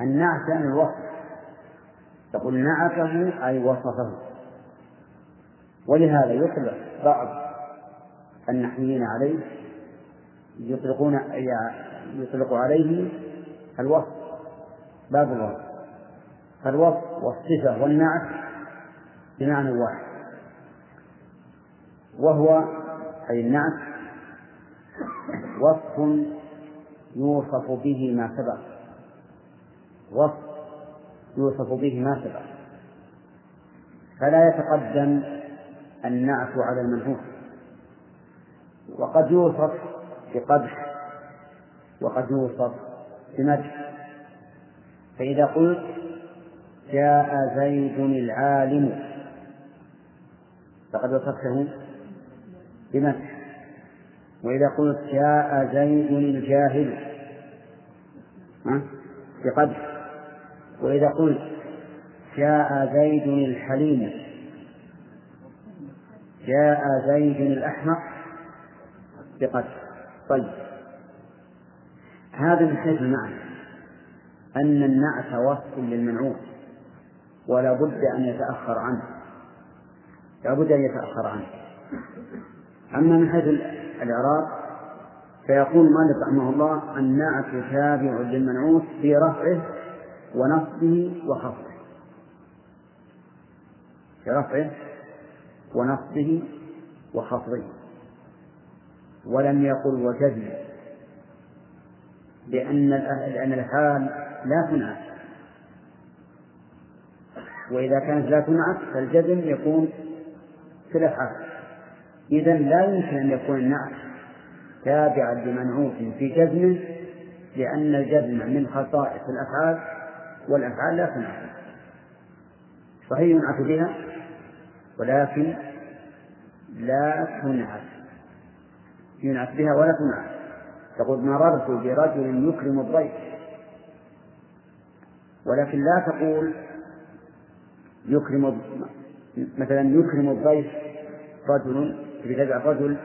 النعت يعني الوصف. تقول نعته أي وصفه. ولهذا يطلق بعض النحويين عليه يطلقون يطلق عليه الوصف باب الوصف. فالوصف والصفة والنعت بمعنى واحد. وهو أي النعت وصف يوصف به ما سبق. وصف يوصف به ما سبق. فلا يتقدم النعت على المنعوت وقد يوصف بقدح وقد يوصف بمدح. فإذا قلت جاء زيد العالم فقد وصفته بمدح. وإذا قلت جاء زيد الجاهل بقدح. وإذا قلت جاء زيد الحليم جاء زيد الأحمق بقدر طيب. هذا من حيث المعنى. أن النعت وصف للمنعوت. ولا بد أن يتأخر عنه. لا بد أن يتأخر عنه. أما من حيث الإعراب فيقول مالك رحمه الله النعت تابع للمنعوت في رفعه ونصبه وخفضه. في رفعه ونصبه وخفضه. ولم يقل وجزم لأن لأن الأفعال لا تنعت. وإذا كانت لا تنعت فالجزم يكون في الأفعال. إذا لا يمكن أن يكون النعت تابعا لمنعوت في جزمه لأن الجزم من خصائص الأفعال والأفعال لا تنعت. صحيح ينعت بها ولكن لا تنعت. ينعت بها ولا تنعت. تقول مررت برجل يكرم الضيف. ولكن لا تقول يكرم مثلا يكرم الضيف رجل بتجعل رجل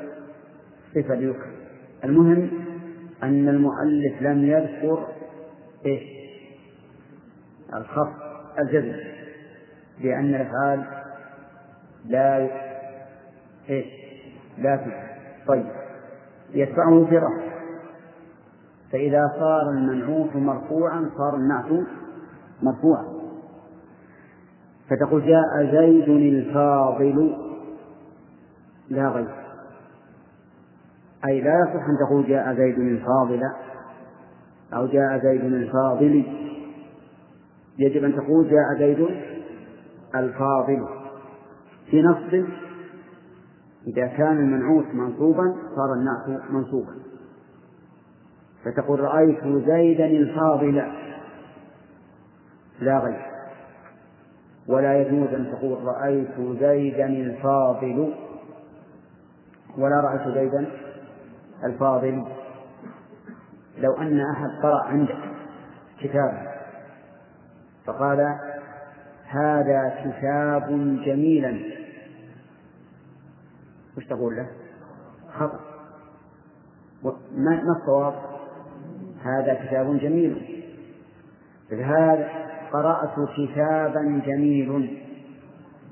صفة ليكرم. المهم أن المؤلف لم يذكر إيش؟ الخفض الجزم. لأن الأفعال لا إيش؟ لا تفعل طيب. يدفعه في رفع فإذا صار المنعوت مرفوعا صار النعت مرفوعا. فتقول جاء زيد الفاضل. لا غير. أي لا يصح أن تقول جاء زيد الفاضل أو جاء زيد الفاضل. يجب أن تقول جاء زيد الفاضل في نصب إذا كان المنعوت منصوبا صار النعت منصوبا. فتقول رأيت زيدا الفاضل لا. غير. ولا يجوز أن تقول رأيت زيدا الفاضل. ولا رأيت زيدا الفاضل. لو أن أحد قرأ عندك كتابا فقال هذا كتاب جميلا. وش تقول له؟ خطأ. ما الصواب؟ هذا كتاب جميل. هذا قرأت كتابا جميل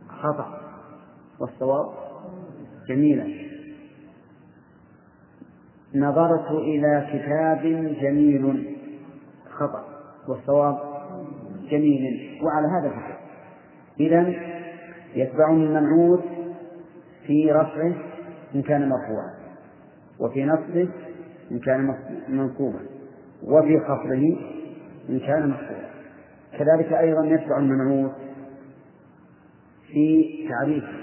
خطأ. والصواب؟ جميلا. نظرت إلى كتاب جميل. خطأ. والصواب؟ جميل. وعلى هذا الفكر إذا يتبعني المنعوت في رفعه إن كان مرفوعا وفي نصبه إن كان منصوبا وفي خفضه إن كان مخفوضا كذلك أيضا يتبع المنعوت في تعريفه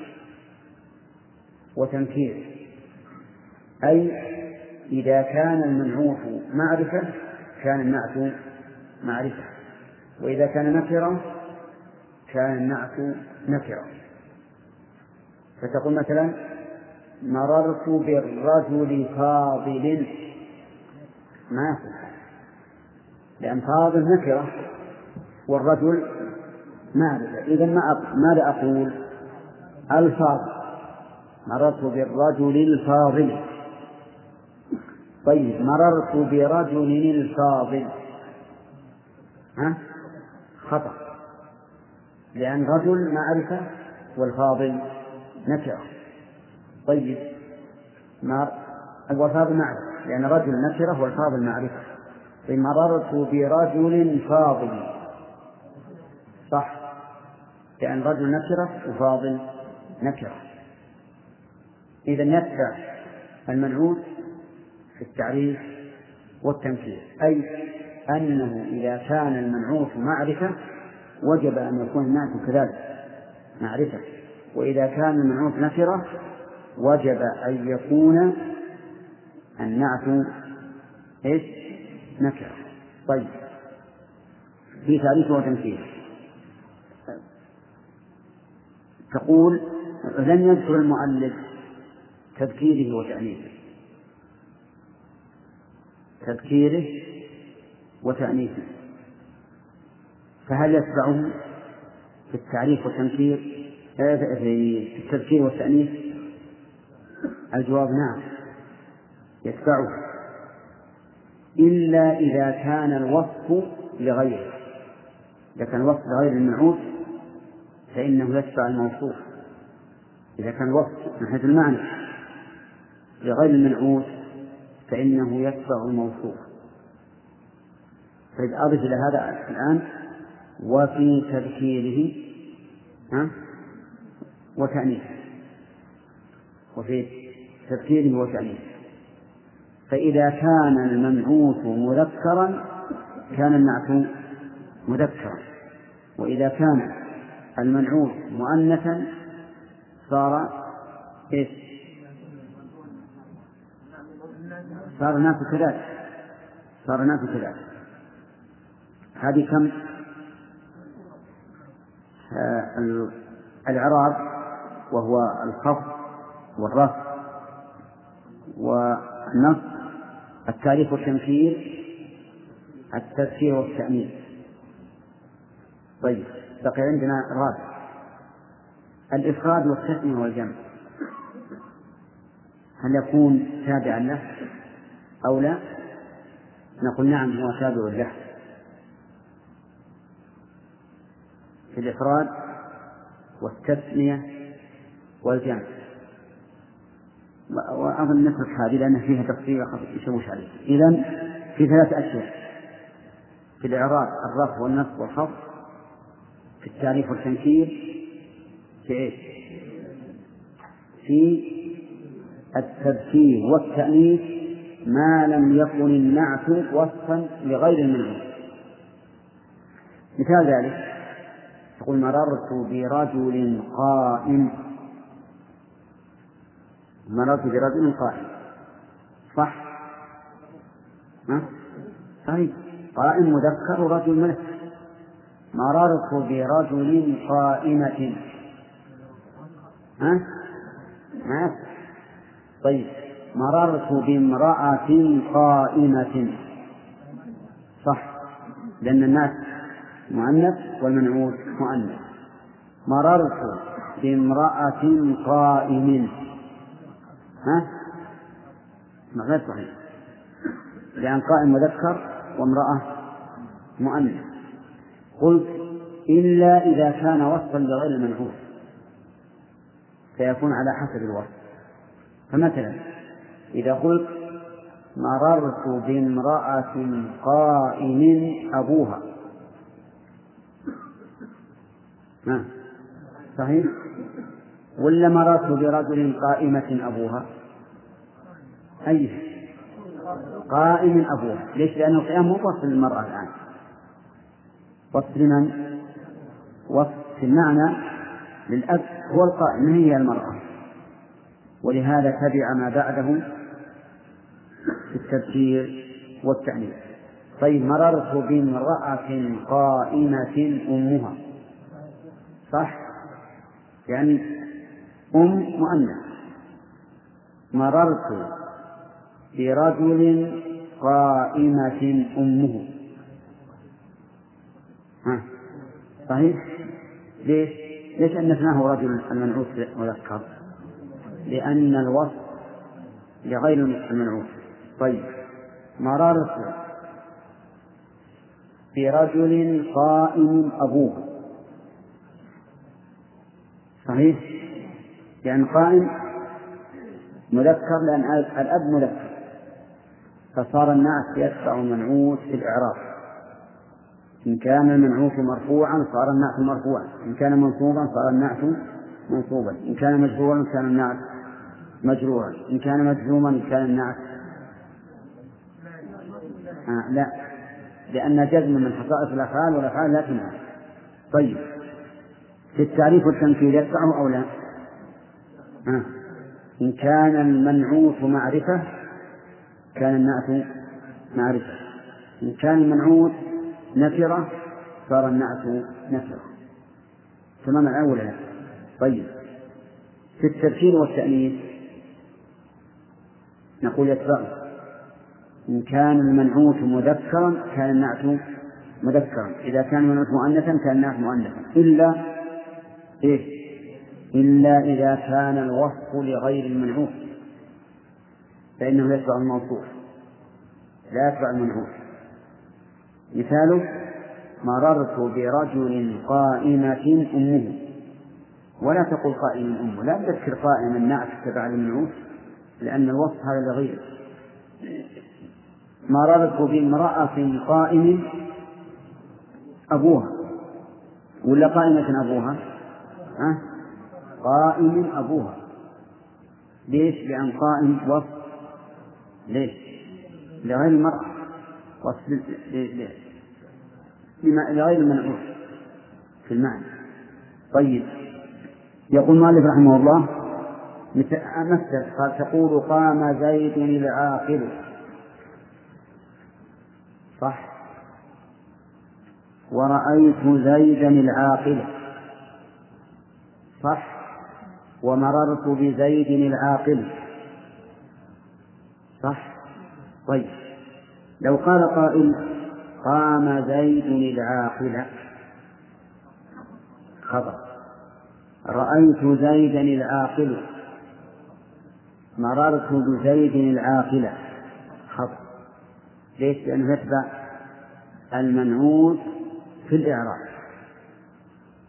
وتنكيره أي إذا كان المنعوت معرفة كان النعت معرفة وإذا كان نكرة كان النعت نكرة فتقول مثلا مررت بالرجل فاضل. ما يصح. لأن فاضل نكرة والرجل معرفة إذا ماذا أقول؟ الفاضل. مررت بالرجل الفاضل. طيب مررت برجل الفاضل. ها؟ خطأ. لأن رجل معرفة والفاضل نكرة. طيب. مر والفاضل معرفة لأن رجل نكرة والفاضل معرفة طيب مررت برجل فاضل صح. لأن رجل نكرة وفاضل نكرة. إذا يتبع المنعوت في التعريف والتمثيل أي أنه إذا كان المنعوت معرفة وجب أن يكون النعت كذلك معرفة. وإذا كان المنعوت نكرة وجب أن يكون النعت إيش؟ نكرة. طيب. في تعريفه وتمثيله تقول لم يذكر المؤلف تذكيره وتأنيثه. تذكيره وتأنيثه. فهل يتبعه في التعريف والتنكير؟ في التذكير والتأنيث. الجواب نعم يتبعه. إلا إذا كان الوصف لغيره. إذا كان الوصف لغير المنعوت فإنه يتبع الموصوف. إذا كان الوصف من حيث المعنى لغير المنعوت فإنه يتبع الموصوف. طيب أضف إلى هذا الآن. وفي تذكيره ها؟ وتأنيثه وفي تذكيره وتأنيثه فإذا كان المنعوت مذكرا كان النعت مذكرا. وإذا كان المنعوت مؤنثا صار إيش؟ صار الناس كذلك. صار الناس كذلك. هذه كم؟ آه الإعراب وهو الخفض والرفع والنصب التعريف والتمثيل التذكير والتأمين. طيب بقي عندنا الرابع. الإفراد والتثنية والجمع. هل يكون تابعا له أو لا؟ نقول نعم هو تابع له. في الإفراد والتثنية والجمع وأظن نترك هذه لأن فيها تفصيل يشوش عليه إذا في ثلاث أشياء. في الإعراب الرفع والنصب والخفض. في التعريف والتنكير. في إيش؟ في التذكير والتأنيث ما لم يكن النعت وصفا لغير المنعوت مثال ذلك تقول مررت برجل قائم مررت برجل قائم. صح؟ ها؟ طيب. قائم مذكر ورجل ملك. مررت برجل قائمة. ها؟ ما طيب. مررت بامرأة قائمة. صح. لأن الناس مؤنث والمنعوت مؤنث. مررت بامرأة قائم. ها؟ غير صحيح. لأن قائم مذكر وامرأة مؤنث. قلت إلا إذا كان وصفا لغير المنعوت فيكون على حسب الوصف. فمثلا إذا قلت مررت بامرأة قائم أبوها. ما صحيح؟ ولا مررت برجل قائمة أبوها؟ أي قائم أبوها ليش؟ لأن القيام مو وصف للمرأة الآن. وصف لمن؟ وصف في المعنى للأب هو القائم. هي المرأة؟ ولهذا تبع ما بعده في التفسير والتعنيف طيب مررت بامرأة قائمة أمها. صح؟ يعني أم مؤنث. مررت برجل قائمة أمه ها صحيح؟ ليش؟ ليش أنثناه رجل المنعوت مذكر؟ لأن الوصف لغير المنعوت طيب مررت برجل قائم أبوه صحيح؟ لأن قائم مذكر لأن الأب مذكر فصار النعت يتبع المنعوت في الإعراب. إن كان المنعوت مرفوعا صار النعت مرفوعا. إن كان منصوبا صار النعت منصوبا. إن كان مجرورا كان النعت مجرورا. إن كان مجزوما كان النعت آه لا. لأن جزم من خصائص الأفعال والأفعال لا تنعت طيب. في التعريف والتنكير يتبعه أو لا؟ آه. إن كان المنعوت معرفة كان النعت معرفة. إن كان المنعوت نكرة صار النعت نكرة. تمام الأولى طيب. في التذكير والتأنيث نقول يتبعه إن كان المنعوت مذكرا كان النعت مذكرا. إذا كان المنعوت مؤنثا كان النعت مؤنثا. إلا إيه؟ إلا إذا كان الوصف لغير المنعوت. فإنه يتبع الموصوف لا يتبع المنعوت مثاله مررت برجل قائمة أمه ولا تقل قائم أمه لا تذكر قائما نعت تبع المنعوت لأن الوصف هذا لغيره مررت بامرأة قائم أبوها ولا قائمة أبوها؟ ها؟ قائم أبوها ليش؟ لأن قائم وصف ليش؟ لغير المرأة لغير المنعوت في المعنى. طيب. يقول مالك رحمه الله مثل قال تقول قام زيد العاقل صح. ورأيت زيدا العاقل صح. ومررت بزيد العاقل صح؟ طيب. لو قال قائل قام زيد العاقل. خبر. رأيت زيدا العاقل. مررت بزيد العاقلة خطأ ليش؟ لأنه يتبع المنعوت في الإعراب.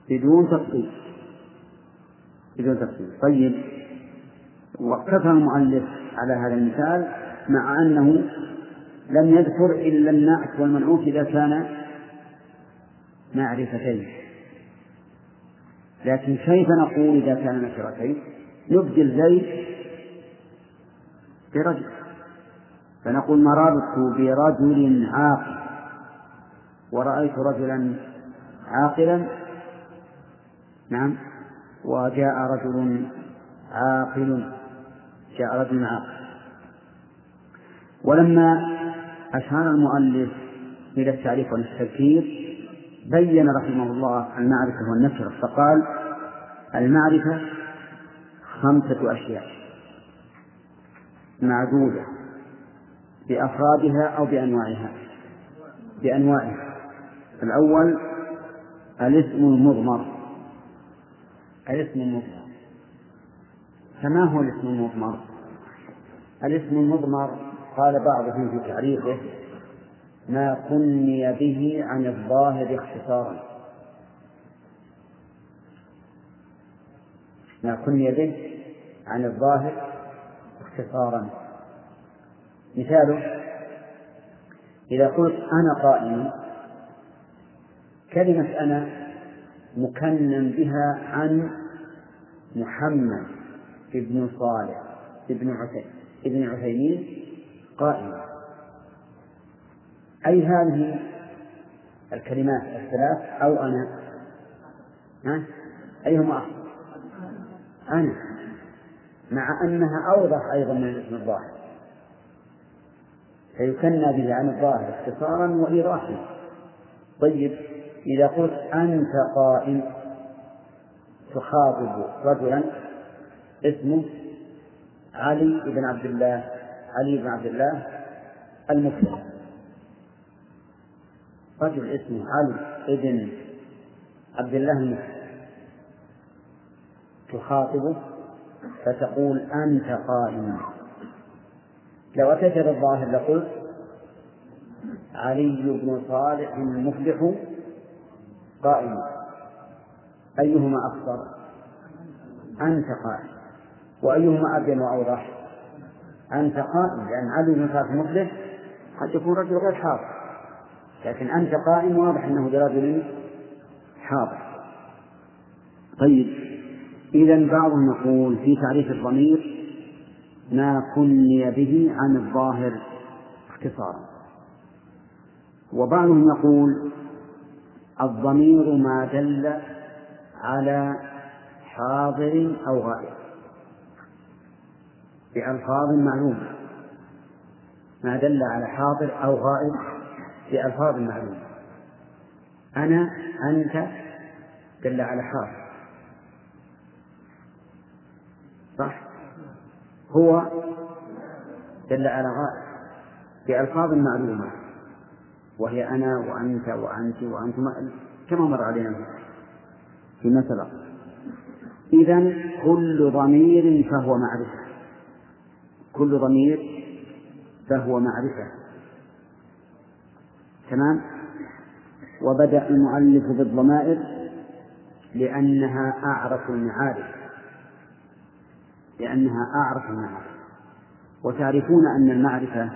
بدون تفصيل. بدون تفصيل. طيب. واقتفى المؤلف على هذا المثال. مع أنه لم يذكر إلا النعت والمنعوت إذا كان معرفتين. لكن كيف نقول إذا كان نكرتين؟ نبدل زيد برجل. فنقول مررت برجل عاقل. ورأيت رجلا عاقلا؟ نعم. وجاء رجل عاقل. جاء رجل عاقل. ولما أشار المؤلف إلى التعريف والتذكير بين رحمه الله المعرفة والنكرة فقال المعرفة خمسة أشياء معدودة بأفرادها أو بأنواعها. بأنواعها الأول الاسم المضمر. الاسم المضمر. فما هو الاسم المضمر؟ الاسم المضمر قال بعضهم في تعريفه ما كني به عن الظاهر اختصارا. ما كني به عن الظاهر اختصارا. مثاله إذا قلت أنا قائم كلمة أنا مكنن بها عن محمد بن صالح بن عثيمين ابن عثيمين. قائما أي هذه الكلمات الثلاث أو أنا؟ ها؟ أيهما؟ أفضل؟ أنا. مع أنها أوضح أيضا من الاسم الظاهر. فيكنى به عن الظاهر اختصارا وإيضاحا. طيب إذا قلت أنت قائم تخاطب رجلا اسمه علي بن عبد الله علي بن عبد الله المسلم رجل اسمه علي بن عبد الله المسلم تخاطبه فتقول أنت قائم. لو أتيت بالظاهر لقلت علي بن صالح المفلح قائم. أيهما أكثر أنت قائم. وأيهما أبين وأوضح؟ أنت قائم لأن علي بن صالح المفلح قد يكون رجل غير حاضر. لكن أنت قائم واضح أنه برجل حاضر. طيب إذا بعضهم يقول في تعريف الضمير ما كني به عن الظاهر اختصارا. وبعضهم يقول الضمير ما دل على حاضر أو غائب. بألفاظ معلومة ما دل على حاضر أو غائب بألفاظ معلومة. أنا أنت دل على حاضر. صح؟ هو دل على غائب بألفاظ معلومة. وهي أنا وأنت وأنت وأنتم كما مر علينا فيما سبق إذا كل ضمير فهو معرفة. كل ضمير فهو معرفة. تمام؟ وبدأ المؤلف بالضمائر لأنها أعرف المعارف. لأنها أعرف المعارف. وتعرفون أن المعرفة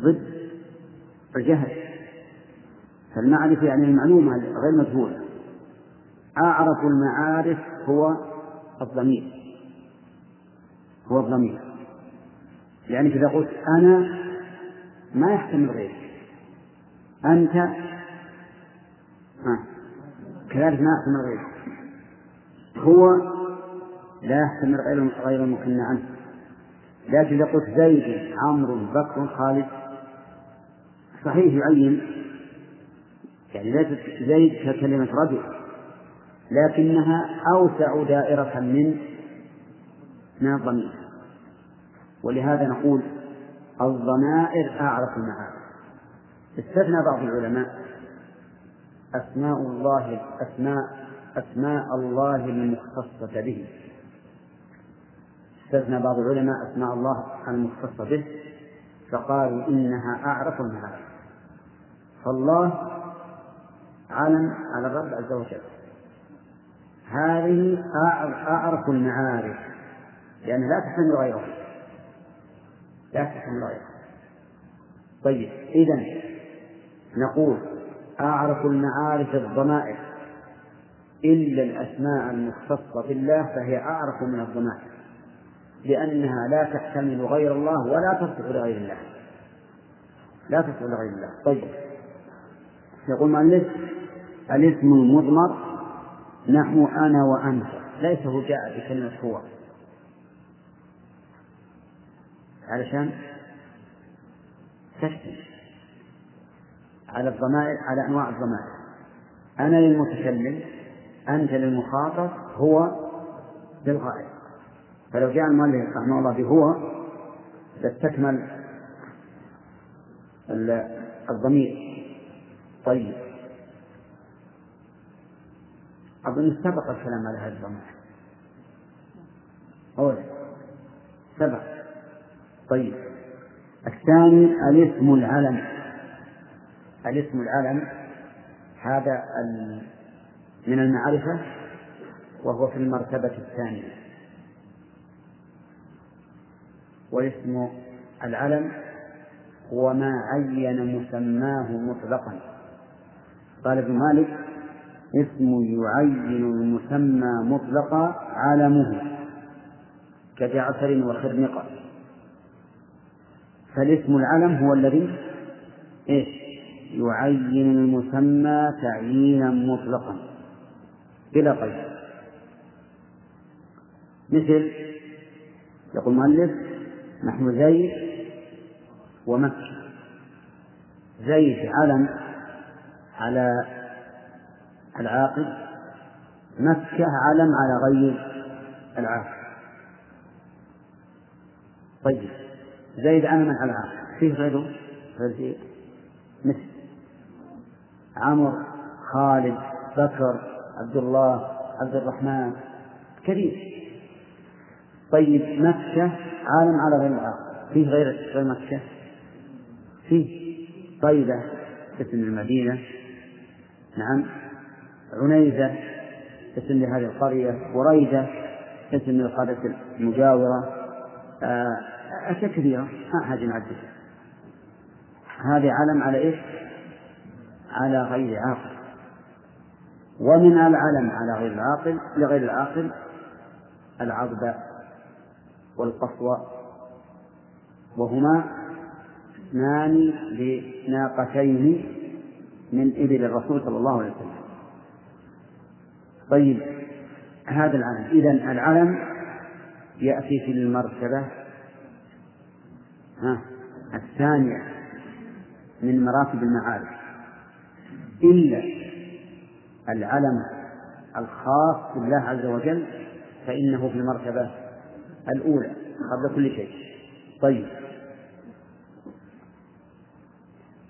ضد الجهل. فالمعرفة يعني المعلومة غير مجهولة. أعرف المعارف هو الضمير. هو الضمير. يعني إذا قلت أنا ما يحتمل غيرك. أنت كذلك ما يحتمل غيرك. هو لا يحتمل غير غير المكنى عنه. لكن إذا قلت زيد عمرو بكر خالد صحيح يعين يعني ليست زيد ككلمة رجل لكنها أوسع دائرة من من الضمير. ولهذا نقول الضمائر أعرف المعارف استثنى بعض العلماء أسماء الله أسماء أسماء الله المختصة به. استثنى بعض العلماء أسماء الله المختصة به فقالوا إنها أعرف المعارف فالله علم على الرب عز وجل. هذه أعرف المعارف لأن لا تحتمل غيرها. لا تحتمل غيرها طيب إذا نقول أعرف المعارف الضمائر. إلا الأسماء المختصة بالله فهي أعرف من الضمائر لأنها لا تحتمل غير الله ولا تصلح لغير الله. لا تصلح لغير الله. طيب يقول مؤلف الاسم المضمر نحو أنا وأنت ليس هو جاء بكلمة هو. علشان تشتمل على الضمائر على أنواع الضمائر. أنا للمتكلم أنت للمخاطب هو للغائب. فلو جاء المؤلف رحمه الله بهو لاستكمل الضمير. طيب. أظن سبق الكلام على هذا الضمير. أولا سبق. طيب. الثاني الاسم العلم. الاسم العلم هذا من المعرفة وهو في المرتبة الثانية. واسم العلم هو ما عين مسماه مطلقا. قال ابن مالك اسم يعين المسمى مطلقا علمه كجعفر وخرنقة فالاسم العلم هو الذي إيش؟ يعين المسمى تعيينا مطلقا. بلا قيد. مثل يقول المؤلف نحن زيد ومكة. زيد علم على العاقل مكة علم على غير العاقل. طيب. زيد علم على العاقل فيه غيره غير مثل. عمرو خالد بكر عبد الله عبد الرحمن. كثير. طيب مكة عالم على غير العاقل فيه غير غير مكة؟ فيه. طيبة. اسم المدينة. نعم. عنيزة. اسم لهذه القرية. وريدة اسم للقرية المجاورة. آه، أشياء كثيرة ما حاجة نعددها هذه علم على إيش؟ على غير عاقل. ومن العلم على غير العاقل لغير العاقل العضب والقصوى وهما اثنان لناقتين من إبل الرسول صلى الله عليه وسلم. طيب هذا العلم. إذا العلم يأتي في المرتبة الثانية من مراتب المعارف. إلا العلم الخاص بالله عز وجل فإنه في المرتبة الأولى قبل كل شيء. طيب.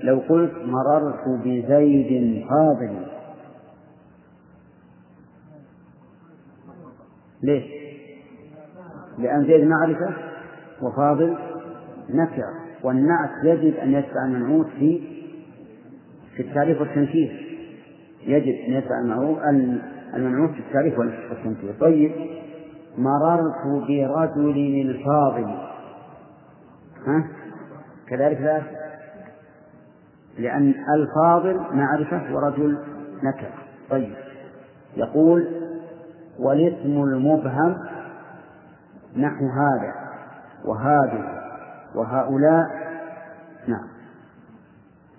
لو قلت مررت بزيد فاضل. ليش؟ لأن زيد معرفة وفاضل نكرة والنعت يجب أن يتبع المنعوت في في التعريف والتنكير يجب أن يتبع المنعوت في التعريف والتنكير طيب مررت برجل الفاضل. ها؟ كذلك لا. لأن الفاضل معرفة ورجل نكرة طيب يقول والاسم المبهم نحو هذا وهذه. وهؤلاء نعم.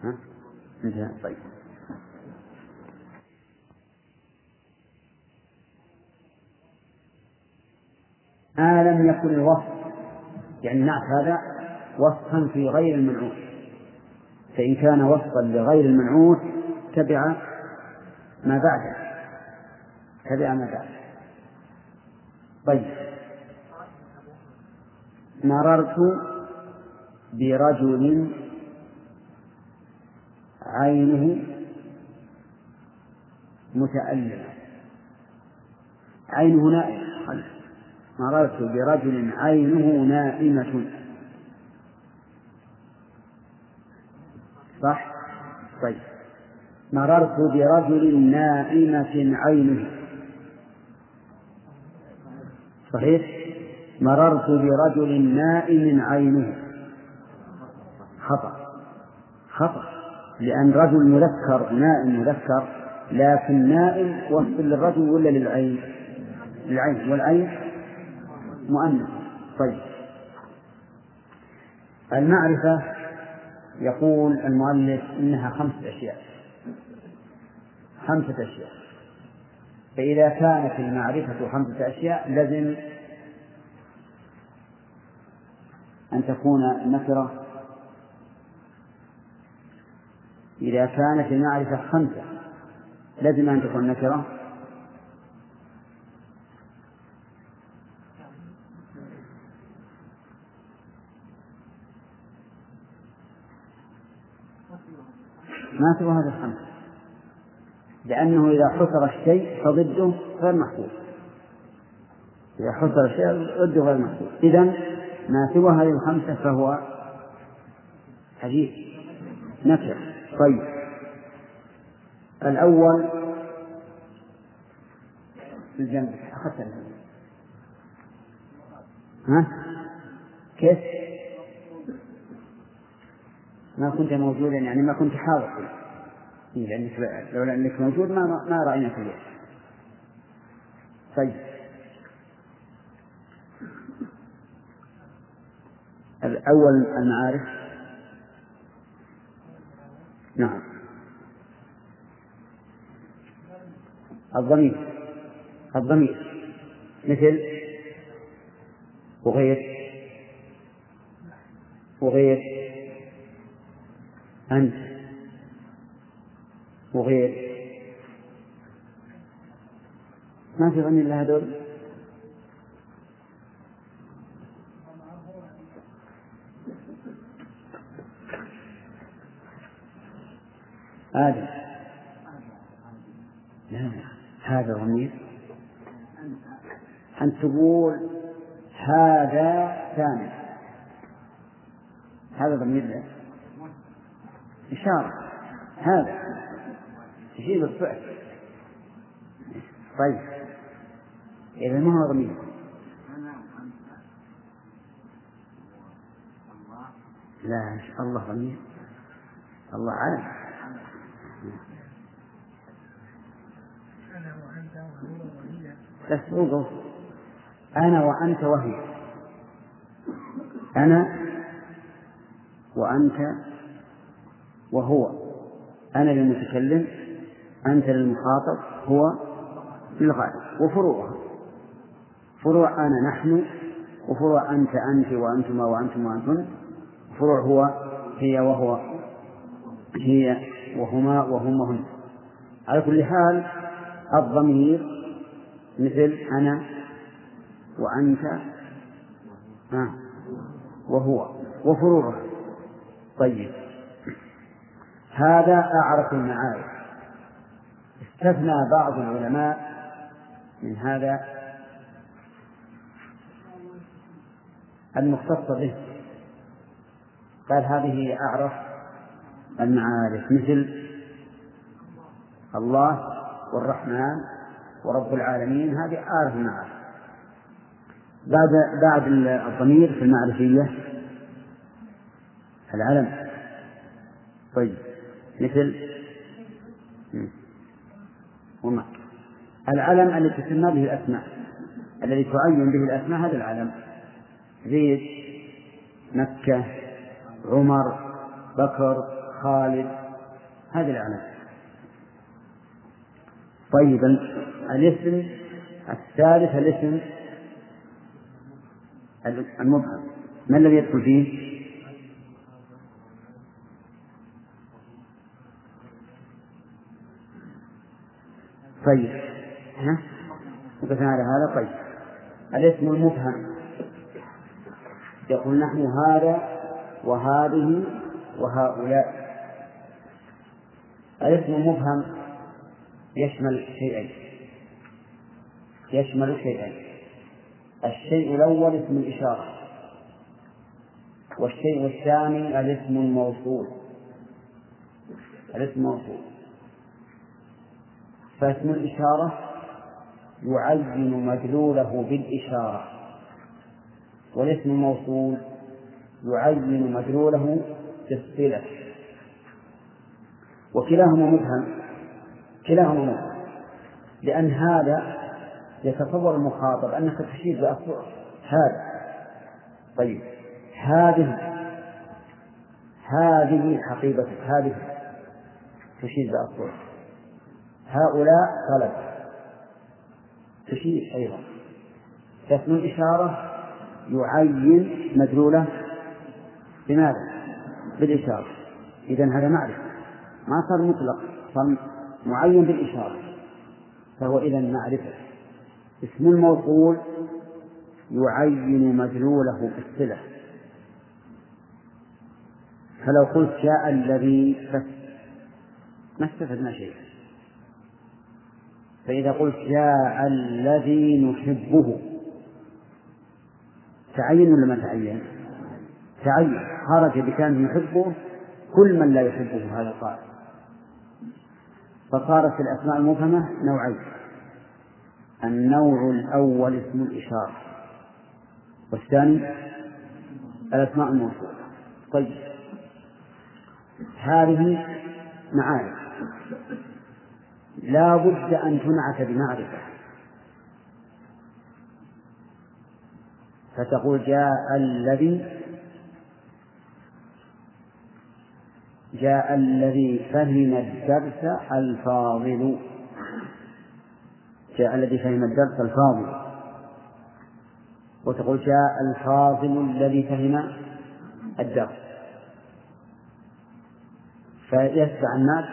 ها؟ طيب. ما لم يكن الوصف. يعني نعت هذا وصفا في غير المنعوت. فإن كان وصفا لغير المنعوت تبع ما بعده. تبع ما بعده. طيب. مررت برجل عينه متألمة عينه نائمة. مررت برجل عينه نائمة. صح؟ طيب. مررت برجل نائمة عينه. صحيح؟ مررت برجل نائم عينه. خطأ. خطأ. لأن رجل مذكر نائم مذكر لكن نائم وصف للرجل ولا للعين؟ للعين. والعين مؤنث. طيب. المعرفة يقول المؤلف إنها خمسة أشياء. خمسة أشياء. فإذا كانت المعرفة خمسة أشياء لزم أن تكون النكرة إذا كانت المعرفة خمسة لزم أن تكون النكرة ما سوى هذا الخمسة لأنه إذا حصر الشيء فضده غير محفوظ إذا حصر الشيء ضده غير محفوظ إذا ما سوى هذه الخمسة فهو حديث نكر طيب. الأول في الجنب. أخذت ها؟ كيف؟ ما كنت موجودا يعني ما كنت حاضر. فيه لأنك لولا أنك موجود ما ما رأيناك اليوم طيب. الأول المعارف. نعم. الضمير. الضمير. مثل. وغير وغير أنت. وغير ما في غني إلا هذول آدم لا هذا ضمير. أن تقول هذا ثاني. هذا ضمير إشارة. هذا. تجيب الفعل. طيب. إذا ما هو ضمير؟ لا الله ضمير. الله عالم بس اوقف أنا وأنت وهي. أنا وأنت وهو. أنا للمتكلم أنت للمخاطب هو للغائب وفروعها. فروع أنا نحن وفروع أنت أنت وأنتما وأنتم وأنتن فروع هو هي وهو هي وهما وهم وهن على كل حال الضمير مثل أنا وأنت وهو وفروعه طيب. هذا أعرف المعارف. استثنى بعض العلماء من هذا المختص به. قال هذه أعرف المعارف مثل الله والرحمن ورب العالمين هذه أعرف المعارف بعد بعد الضمير في المعرفية العلم. طيب مثل؟ وما؟ العلم الذي تسمى به الأسماء. الذي تعين به الأسماء هذا العلم. زيد مكة عمر بكر خالد هذه العلم. طيب الاسم الثالث الاسم المبهم. ما الذي يدخل فيه؟ طيب. ها؟ وقفنا على هذا. طيب. الاسم المبهم. يقول نحن هذا وهذه وهؤلاء. الاسم المبهم يشمل شيئين. يشمل شيئين. الشيء الأول اسم الإشارة. والشيء الثاني الاسم الموصول. الاسم الموصول. فاسم الإشارة يعين مدلوله بالإشارة. والاسم الموصول يعين مدلوله بالصلة. وكلاهما مبهم. كلاهما مبهم لأن هذا يتصور المخاطب أنك تشير بأصبع هذا. طيب. هذه هذه حقيبتك هذه تشير بأصبع هؤلاء طلب. تشير أيضا. فاسم الإشارة يعين مدلولة بماذا؟ بالإشارة. إذا هذا معرفة. ما صار مطلق. صار معين بالإشارة فهو إذا معرفة. اسم الموصول يعين مدلوله بالصلة. فلو قلت جاء الذي ما استفدنا شيئا. فإذا قلت جاء الذي نحبه تعين ولا ما تعين؟ تعين. خرج بكان يحبه كل من لا يحبه هذا القائل فصارت الأسماء المبهمة نوعين. النوع الأول اسم الإشارة. والثاني الأسماء الموصولة. طيب. هذه معارف. لا بد أن تنعت بمعرفة. فتقول جاء الذي جاء الذي فهم الدرس الفاضل. جاء الذي فهم الدرس الفاضل. وتقول جاء الفاضل الذي فهم الدرس. فيتبع الناس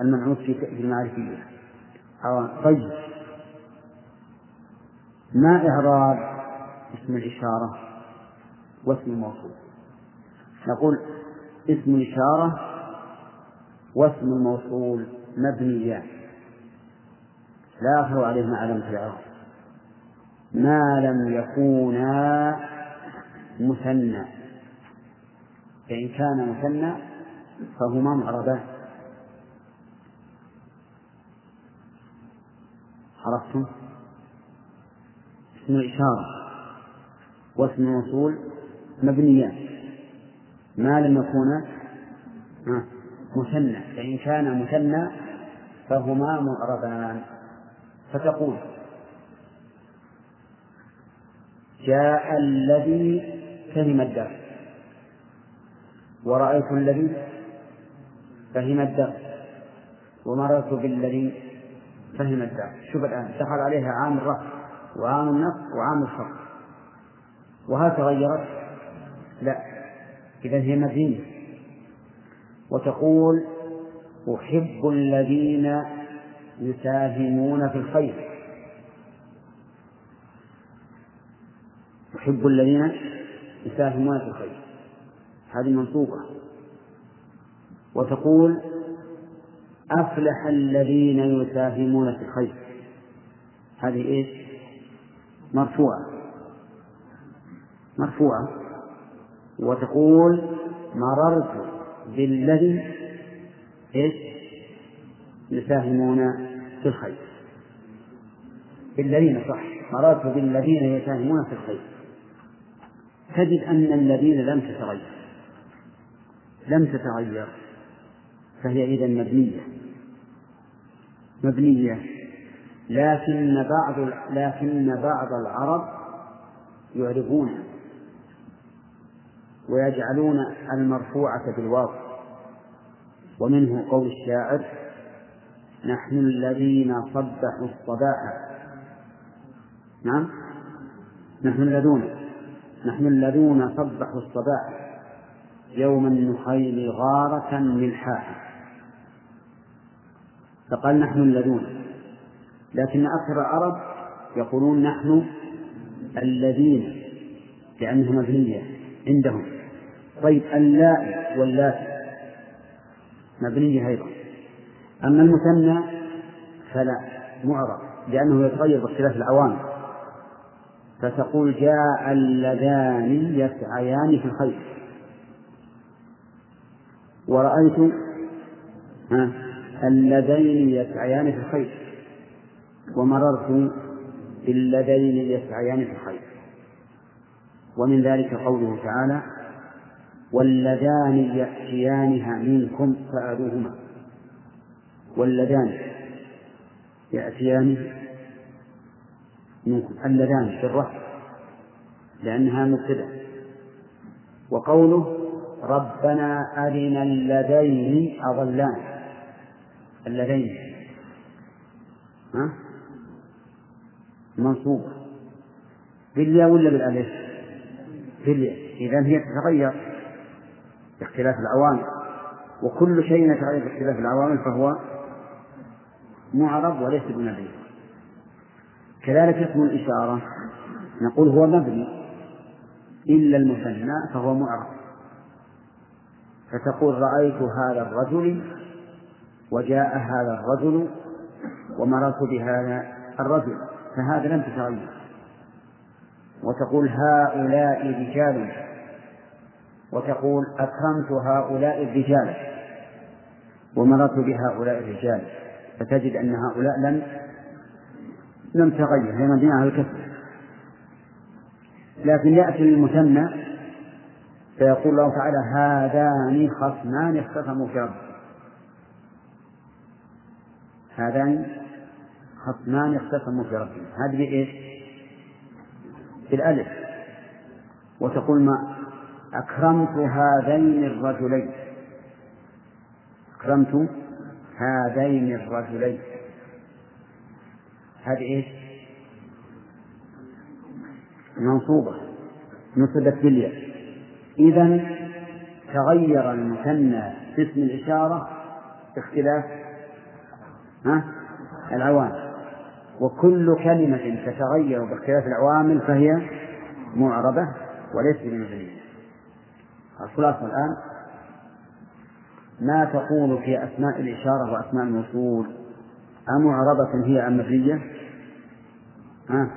المنعوت في المعرفية. طيب. ما إعراب اسم الإشارة واسم الموصول؟ نقول اسم الإشارة واسم الموصول مبنيان لا يظهر عليهما علامة الإعراب. ما لم يكونا مثنى. فإن كان مثنى فهما معربان. عرفتم؟ اسم الإشارة واسم الموصول مبنيان. ما لم يكونا مثنى فإن كان مثنى فهما معربان فتقول جاء الذي فهم الدرس ورأيت الذي فهم الدرس ومررت بالذي فهم الدرس شوف الآن دخل عليها عام الرفع وعام النصب وعام الخفض وهل تغيرت؟ لا. إذا هي مبنية وتقول أحب الذين يساهمون في الخير. أحب الذين يساهمون في الخير. هذه منصوبة وتقول أفلح الذين يساهمون في الخير. هذه إيش؟ مرفوعة. مرفوعة. وتقول مررت بالذي إيش؟ يساهمون في الخير. بالذين صح. مررت بالذين يساهمون في الخير. تجد أن الذين لم تتغير. لم تتغير. فهي إذا مبنية. مبنية. لكن بعض لكن بعض العرب يعرفون ويجعلون المرفوعة بالواو. ومنه قول الشاعر نحن الذين صبحوا الصباح. نعم؟ نحن الذين نحن الذين صبحوا الصباح. يوم النخيل غارة ملحاح. فقال نحن الذين. لكن أكثر العرب يقولون نحن الذين لأنها مبنية عندهم. طيب اللاء واللاتي مبنية أيضا. أما المثنى فلا معرب لأنه يتغير باختلاف العوامل. فتقول جاء اللذان يسعيان في الخير. ورأيت اللذين يسعيان في الخير. ومررت باللذين يسعيان في الخير. ومن ذلك قوله تعالى واللذان يأتيانها منكم فأذوهما. واللذان يأتيان منكم. اللذان بالرفع لأنها مبتدأ. وقوله ربنا أرنا اللذين أضلان. اللذين. ها؟ منصوب. بالياء ولا بالألف؟ بالياء إذا هي تتغير. باختلاف العوامل وكل شيء يتغير باختلاف العوامل فهو معرب وليس بنبي كذلك اسم الإشارة نقول هو مبني إلا المثنى فهو معرب. فتقول رأيت هذا الرجل وجاء هذا الرجل ومررت بهذا الرجل فهذا لم تتغير وتقول هؤلاء رجال وتقول أكرمت هؤلاء الرجال ومررت بهؤلاء الرجال فتجد أن هؤلاء لم لم تغير هي مبنية على الكسر لكن يأتي المثنى فيقول الله تعالى هذان خصمان اختصموا في ربهم هذان خصمان اختصموا في ربهم هذه بإيش؟ بالألف وتقول ما أكرمت هذين الرجلين. أكرمت هذين الرجلين. هذه إيش؟ منصوبة. نصبت بالياء إذا تغير المثنى في اسم الإشارة باختلاف ها؟ العوامل. وكل كلمة تتغير باختلاف العوامل فهي معربة وليس بمبنية. الخلاصة الآن ما تقول في أسماء الإشارة وأسماء الموصول أمعربة هي أم مبنية؟ ها؟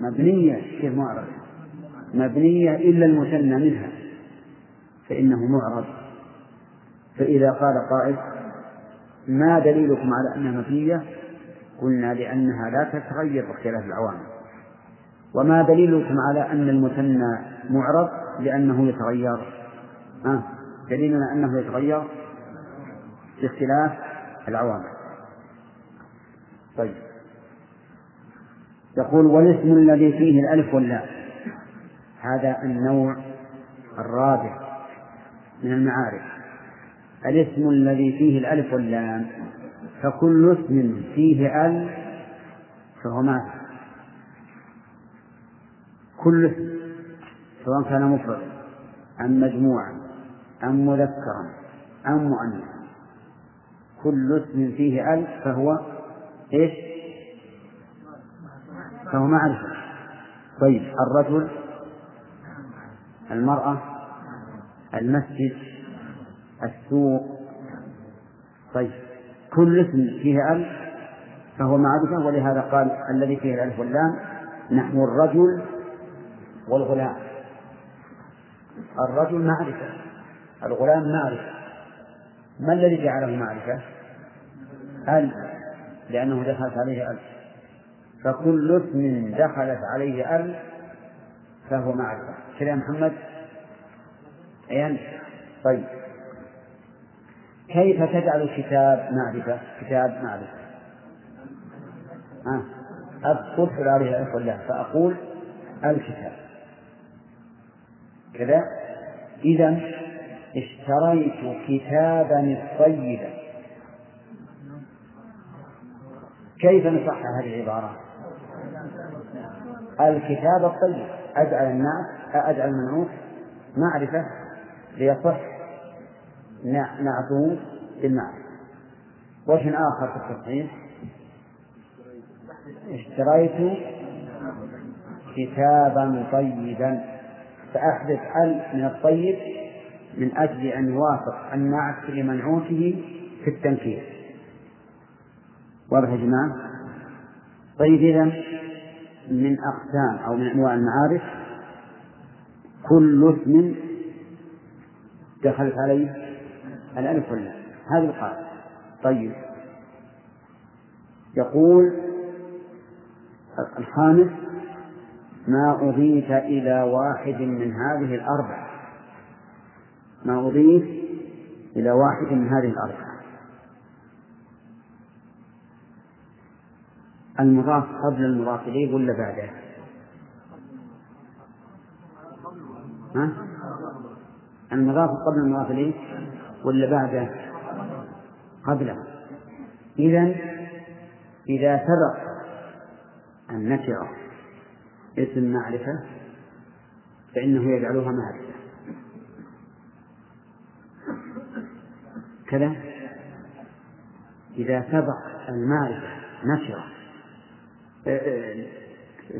مبنية كيف معربة؟ مبنية إلا المثنى منها فإنه معرب فإذا قال قائل ما دليلكم على أنها مبنية؟ قلنا لأنها لا تتغير باختلاف العوامل وما دليلكم على أن المثنى معرب لأنه يتغير. آه. دليلنا أنه يتغير باختلاف العوامل. طيب. يقول والاسم الذي فيه الألف واللام. هذا النوع الرابع من المعارف. الاسم الذي فيه الألف واللام فكل اسم فيه ال فهو معرفة كل اسم. سواء كان مفردا أم مجموعا أم مذكرا أم مؤنثا. كل اسم فيه ال فهو إيش؟ فهو معرفة. طيب الرجل المرأة المسجد السوق. طيب كل اسم فيه ال فهو معرفة ولهذا قال الذي فيه الألف واللام نحو الرجل والغلام. الرجل معرفة الغلام معرفة. ما الذي جعله معرفة؟ ال لأنه دخلت عليه ال فكل اسم دخلت عليه ال فهو معرفة. كذا يا محمد؟ أين طيب. كيف تجعل الكتاب معرفة؟ كتاب معرفة. آه. أدخل في الآلهة الله فأقول الكتاب. كذا. إذا اشتريت كتابا طيبا. كيف نصح هذه العبارة؟ الكتاب الطيب. أجعل الناس أجعل المنعوت معرفة ليصح نعته بالمعرفة وجه آخر في التصحيح؟ اشتريت كتابا طيبا. فأحدث ال من الطيب من أجل أن يوافق النعت لمنعوته في التنكير. واضح يا جماعة؟ طيب إذا من أقسام أو من أنواع المعارف كل اسم دخلت عليه الألف واللام. هذه القاعدة. طيب. يقول الخامس ما أضيف إلى واحد من هذه الأربع ما أضيف إلى واحد من هذه الأربع المضاف قبل المضاف إليه ولا بعده؟ ها؟ المضاف قبل المضاف إليه ولا بعده؟ قبله إذا إذا سبق النكرة اسم معرفة فإنه يجعلها معرفة. كذا إذا سبق المعرفة نكرة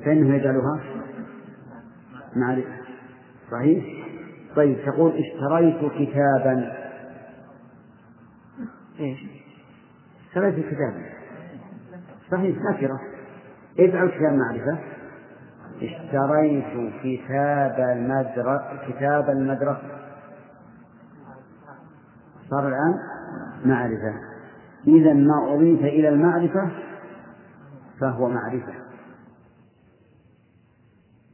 فإنه يجعلها معرفة. صحيح؟ طيب تقول اشتريت كتابا. إيش؟ اشتريت كتابا. صحيح نكرة اجعل كتاب معرفة؟ اشتريت كتاب المدرسة كتاب المدرسة صار الآن؟ معرفة. إذا ما أضيف إلى المعرفة فهو معرفة.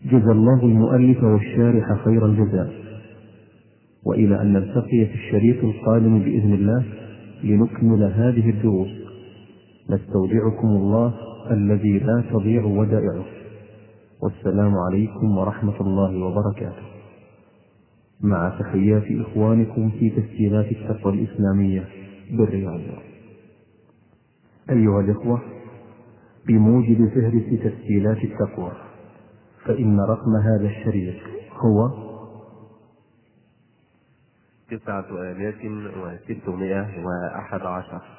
جزى الله المؤلف والشارح خير الجزاء. وإلى أن نلتقي في الشريط القادم بإذن الله لنكمل هذه الدروس. نستودعكم الله الذي لا تضيع ودائعه. والسلام عليكم ورحمة الله وبركاته. مع تحيات إخوانكم في تسجيلات التقوى الإسلامية بالرياض. أيها الإخوة بموجب فهرس تسجيلات التقوى فإن رقم هذا الشريط هو تسعة آلاف وستمائة وأحد عشر.